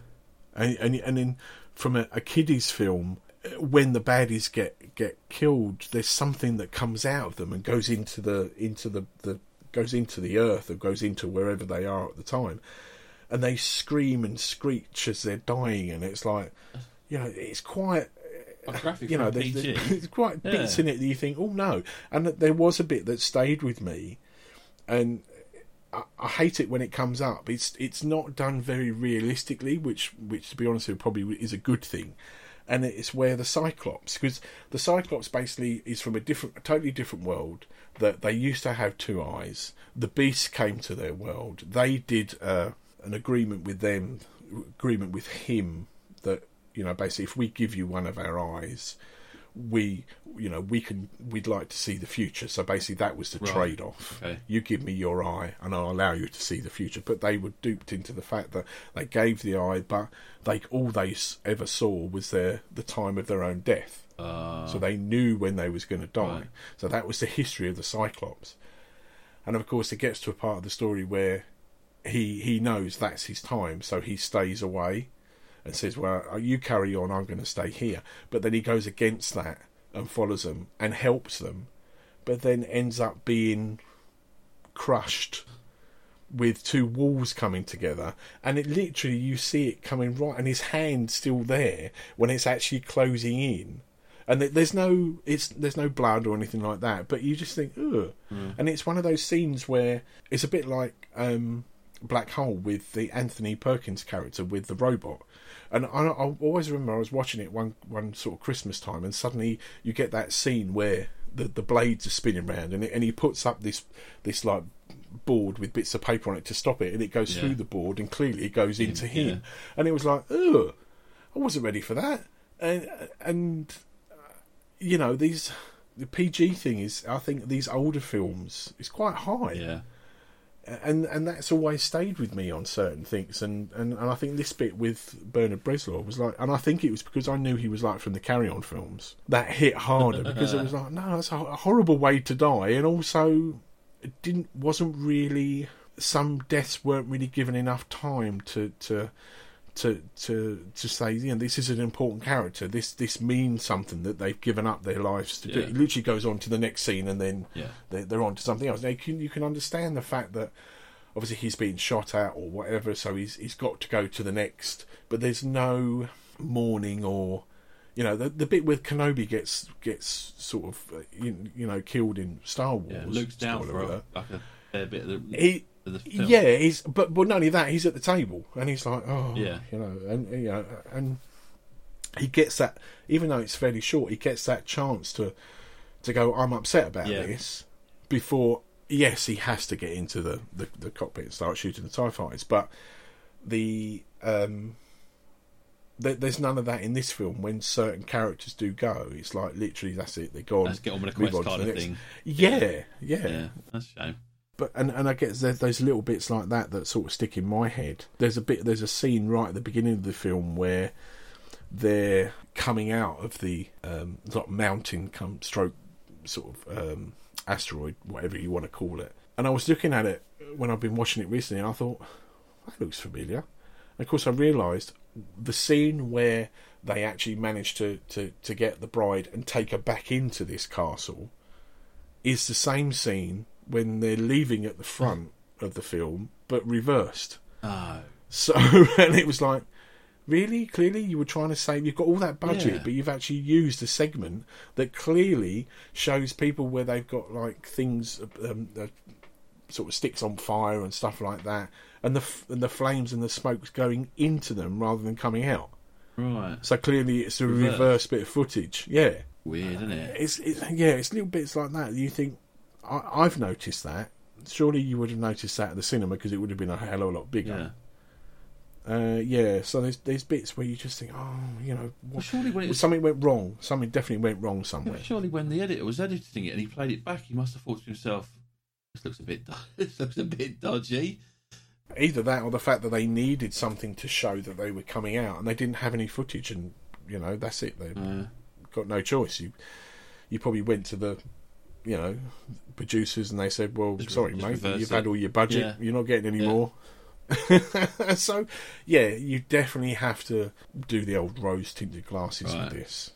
S1: and and, and in from a, a kiddies film uh, when the baddies get get killed there's something that comes out of them and goes into the into the, the goes into the earth or goes into wherever they are at the time. And they scream and screech as they're dying and it's like you know it's quite you know there's, there's quite bits
S2: Yeah.
S1: in it that you think oh no. And there was a bit that stayed with me. And I, I hate it when it comes up. It's it's not done very realistically, which which to be honest with you probably is a good thing. And it's where the Cyclops, because the Cyclops basically is from a different, a totally different world. That they used to have two eyes. The Beast came to their world. They did uh, an agreement with them, agreement with him that you know basically if we give you one of our eyes, we you know we can we'd like to see the future. So basically that was the
S2: Right.
S1: trade off
S2: Okay.
S1: you give me your eye and i'll allow you to see the future. But they were duped into the fact that they gave the eye but they all they ever saw was their the time of their own death.
S2: Uh,
S1: so they knew when they was going to die.
S2: Right.
S1: so that was the history of the cyclops. And of course it gets to a part of the story where he he knows that's his time so he stays away and says, "Well, uh, you carry on. I'm going to stay here." But then he goes against that and follows them and helps them, but then ends up being crushed with two walls coming together, and it literally you see it coming right, and his hand still there when it's actually closing in. And there's no, it's there's no blood or anything like that, but you just think, ugh. And it's one of those scenes where it's a bit like um, Black Hole with the Anthony Perkins character with the robot. And I, I always remember I was watching it one one sort of Christmas time, and suddenly you get that scene where the, the blades are spinning around, and it, and he puts up this this like board with bits of paper on it to stop it, and it goes
S2: Yeah.
S1: through the board, and clearly it goes into him,
S2: yeah.
S1: and it was like, oh, I wasn't ready for that, and and uh, you know these the PG thing is I think these older films is quite high
S2: yeah.
S1: And and that's always stayed with me on certain things. And, and, and I think this bit with Bernard Bresslaw was like and I think it was because I knew he was like from the Carry On films that hit harder because it was like no that's a, a horrible way to die. And also it didn't wasn't really some deaths weren't really given enough time to to to to to say you know this is an important character this this means something that they've given up their lives to do it literally goes on to the next scene and then
S2: Yeah.
S1: they're, they're on to something else. Now, you can you can understand the fact that obviously he's being shot at or whatever, so he's he's got to go to the next. But there's no mourning or you know the the bit where Kenobi gets gets sort of uh, you, you know killed in Star Wars.
S2: Yeah. Luke's down for a, like a fair bit of the,
S1: He
S2: the film.
S1: yeah, he's but but not only that, he's at the table and he's like, oh,
S2: Yeah.
S1: you know, and you know, and he gets that, even though it's fairly short, he gets that chance to to go, I'm upset about
S2: Yeah.
S1: this before. Yes, he has to get into the, the, the cockpit and start shooting the Tie fighters, but the um, there, there's none of that in this film. When certain characters do go, it's like literally that's it. They're gone.
S2: Let's get on with a
S1: Move
S2: quest
S1: on
S2: kind
S1: the
S2: of
S1: next.
S2: thing.
S1: Yeah, yeah,
S2: Yeah, that's a shame.
S1: But and and I guess there's those little bits like that that sort of stick in my head. There's a bit, there's a scene right at the beginning of the film where they're coming out of the um, of mountain, come stroke sort of um, asteroid, whatever you want to call it. And I was looking at it when I've been watching it recently, and I thought that looks familiar. And of course, I realised the scene where they actually managed to, to, to get the bride and take her back into this castle is the same scene when they're leaving at the front of the film, but reversed.
S2: Oh,
S1: So, and it was like, Really? Clearly, you were trying to save. You've got all that budget,
S2: Yeah.
S1: but you've actually used a segment that clearly shows people where they've got like things, um, that sort of sticks on fire and stuff like that, and the f- and the flames and the smoke's going into them rather than coming out.
S2: Right.
S1: So clearly, it's a
S2: Reverse.
S1: reverse bit of footage. Yeah,
S2: Weird, isn't it?
S1: it's, it's yeah, it's little bits like that. You think I, I've noticed that. Surely you would have noticed that at the cinema because it would have been a hell of a lot bigger.
S2: Yeah.
S1: Uh, yeah, so there's there's bits where you just think, oh, you know,
S2: Well, surely when was,
S1: something went wrong. Something definitely went wrong somewhere.
S2: but surely when the editor was editing it and he played it back, he must have thought to himself, "This looks a bit, this looks a bit dodgy."
S1: Either that or the fact that they needed something to show that they were coming out and they didn't have any footage, and you know that's it. They've
S2: Uh,
S1: got no choice. You you probably went to the you know producers and they said, well,
S2: Just
S1: sorry,
S2: just
S1: mate, you've
S2: it."
S1: had all your budget.
S2: Yeah.
S1: You're not getting any
S2: Yeah.
S1: more. so yeah, you definitely have to do the old rose tinted glasses
S2: Right.
S1: with this.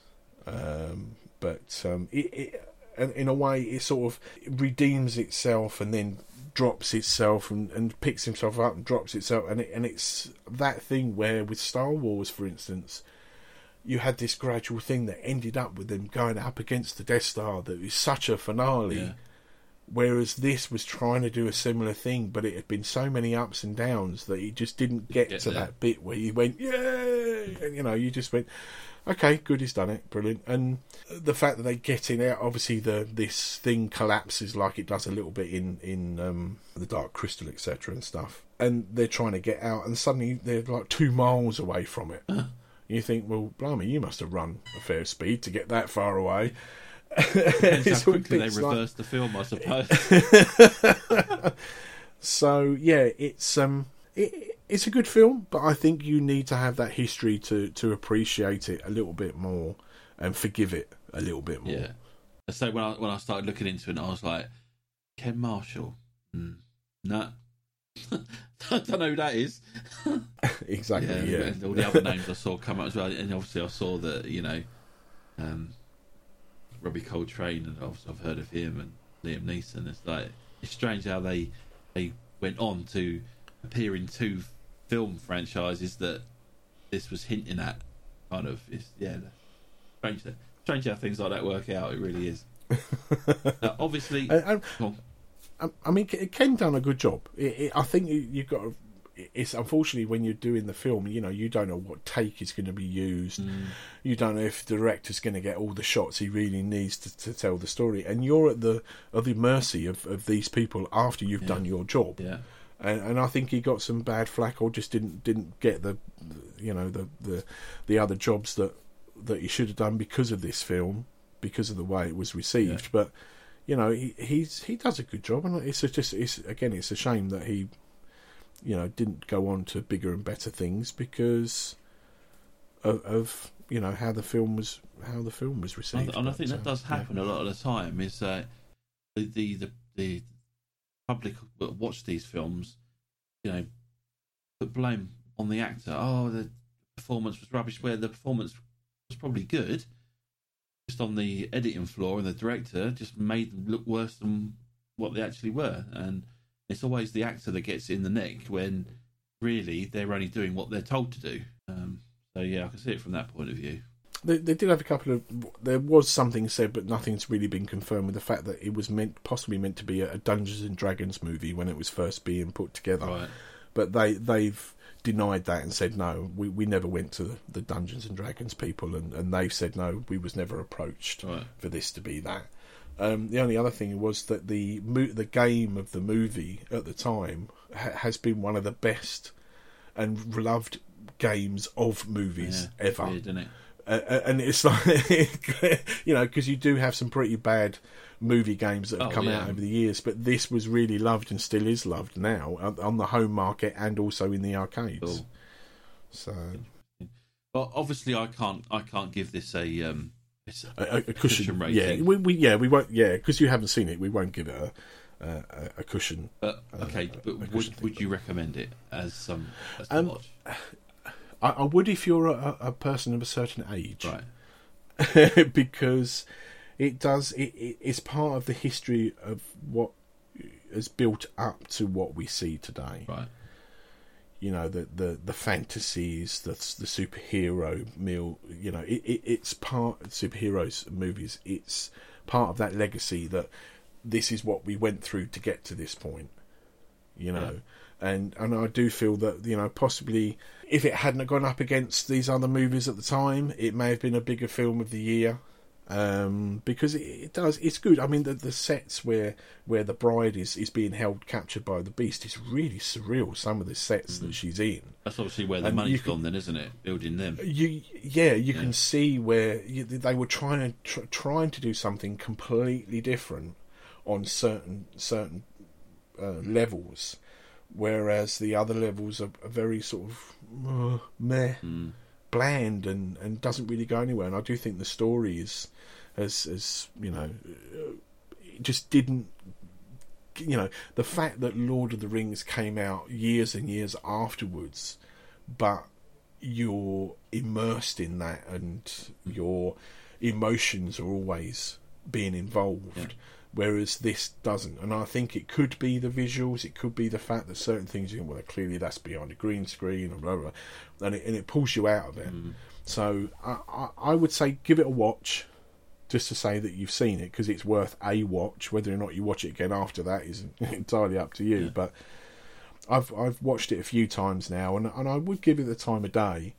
S1: Um, but um, it, it, in a way, it sort of redeems itself and then drops itself and, and picks himself up and drops itself, and it, and it's that thing where with Star Wars, for instance, you had this gradual thing that ended up with them going up against the Death Star that was such a finale.
S2: yeah.
S1: Whereas this was trying to do a similar thing, but it had been so many ups and downs that it just didn't get,
S2: Get
S1: to
S2: there.
S1: that bit where you went, yay! And, you know, you just went, okay, good, he's done it, brilliant. And the fact that they get in out, obviously, the this thing collapses like it does a little bit in in um, the Dark Crystal, etc., and stuff. And they're trying to get out, and suddenly they're like two miles away from it. You think, well, blimey, you must have run a fair speed to get that far away. It's
S2: how quickly they
S1: like-
S2: reversed the film, I suppose.
S1: So yeah, it's um, it, it's a good film, but I think you need to have that history to to appreciate it a little bit more and forgive it a little bit more.
S2: yeah. So when I when I started looking into it, I was like, Ken Marshall. Mm, no. I don't know who that is.
S1: exactly.
S2: Yeah,
S1: Yeah,
S2: and all the other names I saw come up as well, and obviously I saw that you know, um, Robbie Coltrane, and obviously I've heard of him and Liam Neeson. It's like it's strange how they they went on to appear in two film franchises that this was hinting at. Kind of, it's yeah, strange. That, strange how things like that work out. It really is. uh, obviously,
S1: And- and,
S2: Go on.
S1: I mean, Ken done a good job. It, it, I think you, you've got. To, it's unfortunately when you're doing the film, you know, you don't know what take is going to be used.
S2: Mm.
S1: You don't know if the director's going to get all the shots he really needs to, to tell the story, and you're at the at the mercy of, of these people after you've
S2: Yeah.
S1: done your job.
S2: yeah,
S1: and, and I think he got some bad flack or just didn't didn't get the you know the the, the other jobs that that he should have done because of this film because of the way it was received.
S2: Yeah.
S1: But you know he he's he does a good job, and it's just it's again it's a shame that he you know didn't go on to bigger and better things because of, of you know how the film was how the film was received.
S2: and I think that
S1: uh,
S2: does
S1: yeah.
S2: happen a lot of the time. Is uh, the, the the the public that watch these films, you know, put blame on the actor. Oh, the performance was rubbish. Where the performance was probably good, just on the editing floor, and the director just made them look worse than what they actually were. And it's always the actor that gets in the neck when really they're only doing what they're told to do. Um, so yeah, I can see it from that point of view.
S1: They, they did have a couple of. There was something said, but nothing's really been confirmed with the fact that it was meant, possibly meant to be a, a Dungeons and Dragons movie when it was first being put together.
S2: Right.
S1: But they they've denied that and said no, we, we never went to the, Dungeons and Dragons people, and, and they've said no, we was never approached
S2: Right.
S1: for this to be that. Um, the only other thing was that the mo- the game of the movie at the time ha- has been one of the best and loved games of movies
S2: Yeah,
S1: ever
S2: Weird,
S1: uh, uh, and it's like you know because you do have some pretty bad movie games that have
S2: Oh,
S1: come
S2: yeah.
S1: out over the years but this was really loved and still is loved now on- the home market and also in the arcades
S2: Cool.
S1: so
S2: But obviously, I can't. I can't give this a. Um,
S1: a, a, a cushion,
S2: Cushion
S1: yeah
S2: rating.
S1: we, we yeah we won't yeah because you haven't seen it we won't give it a a, a- cushion
S2: but okay.
S1: uh,
S2: but
S1: a
S2: would
S1: cushion thing,
S2: would you recommend it as some as to
S1: Um,
S2: watch?
S1: I, I would if you're a, a person of a certain age
S2: Right.
S1: because it does it, it it's part of the history of what has built up to what we see today
S2: Right.
S1: you know the the the fantasies, the the superhero meal. You know, it, it it's part superheroes movies. It's part of that legacy that this is what we went through to get to this point. You know, and and I do feel that you know possibly if it hadn't gone up against these other movies at the time, it may have been a bigger film of the year. Um, because it, it does, it's good. I mean, the, the sets where where the bride is, is being held captured by the beast is really surreal. Some of the sets that she's in,
S2: That's obviously where the
S1: And
S2: money's
S1: can-
S2: gone, then, isn't it? Building them.
S1: you yeah, you
S2: Yeah.
S1: can see where you, they were trying to tr- trying to do something completely different on certain certain uh, levels, whereas the other levels are, are very sort of uh, meh,
S2: Mm.
S1: bland, and, and doesn't really go anywhere. And I do think the story is, as as you know, uh, it just didn't. You know, the fact that Lord of the Rings came out years and years afterwards, but you're immersed in that and your emotions are always being involved
S2: Yeah.
S1: Whereas this doesn't and i think it could be the visuals it could be the fact that certain things you think well clearly that's behind a green screen or blah blah, blah and, it, and it pulls you out of it so I, I, I would say give it a watch just to say that you've seen it because it's worth a watch whether or not you watch it again after that is entirely up to you
S2: Yeah.
S1: but I've I've watched it a few times now, and and I would give it the time of day.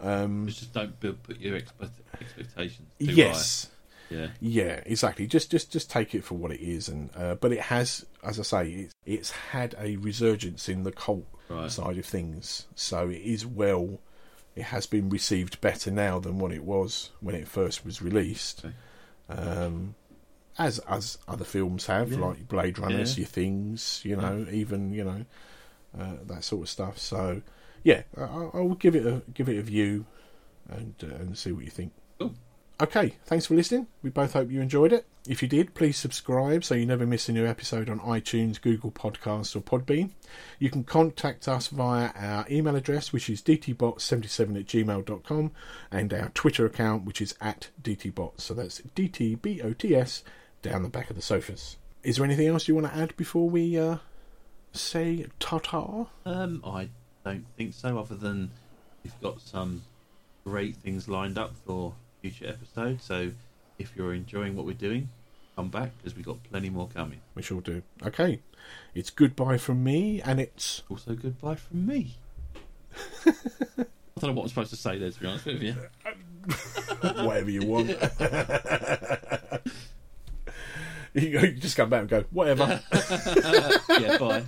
S1: Um,
S2: Just don't build, put your expect, expectations. Too
S1: yes,
S2: High. Yeah.
S1: yeah, exactly. Just just just take it for what it is, and uh, but it has, as I say, it's it's had a resurgence in the cult
S2: Right.
S1: side of things, so it is well. It has been received better now than what it was when it first was released.
S2: Okay.
S1: Um, as as other films have,
S2: Yeah.
S1: like Blade Runners,
S2: Yeah.
S1: your things, you know, even you know uh, that sort of stuff. So, yeah, I, I I will give it a give it a view and uh, and see what you think. Okay, thanks for listening. We both hope you enjoyed it. If you did, please subscribe so you never miss a new episode on iTunes, Google Podcasts, or Podbean. You can contact us via our email address, which is dtbot77 at gmail.com, and our Twitter account, which is at dtbot. So that's DTBOTS down the back of the sofas. Is there anything else you want to add before we uh, say ta-ta?
S2: Um, I don't think so. Other than we've got some great things lined up for future episodes. So if you're enjoying what we're doing, come back because we've got plenty more coming.
S1: We shall do. Okay, it's goodbye from me, and it's
S2: Also, goodbye from me. I don't know what I'm supposed to say there. To be honest with you.
S1: whatever you want. you, go, you just come back and go, whatever.
S2: yeah. Bye.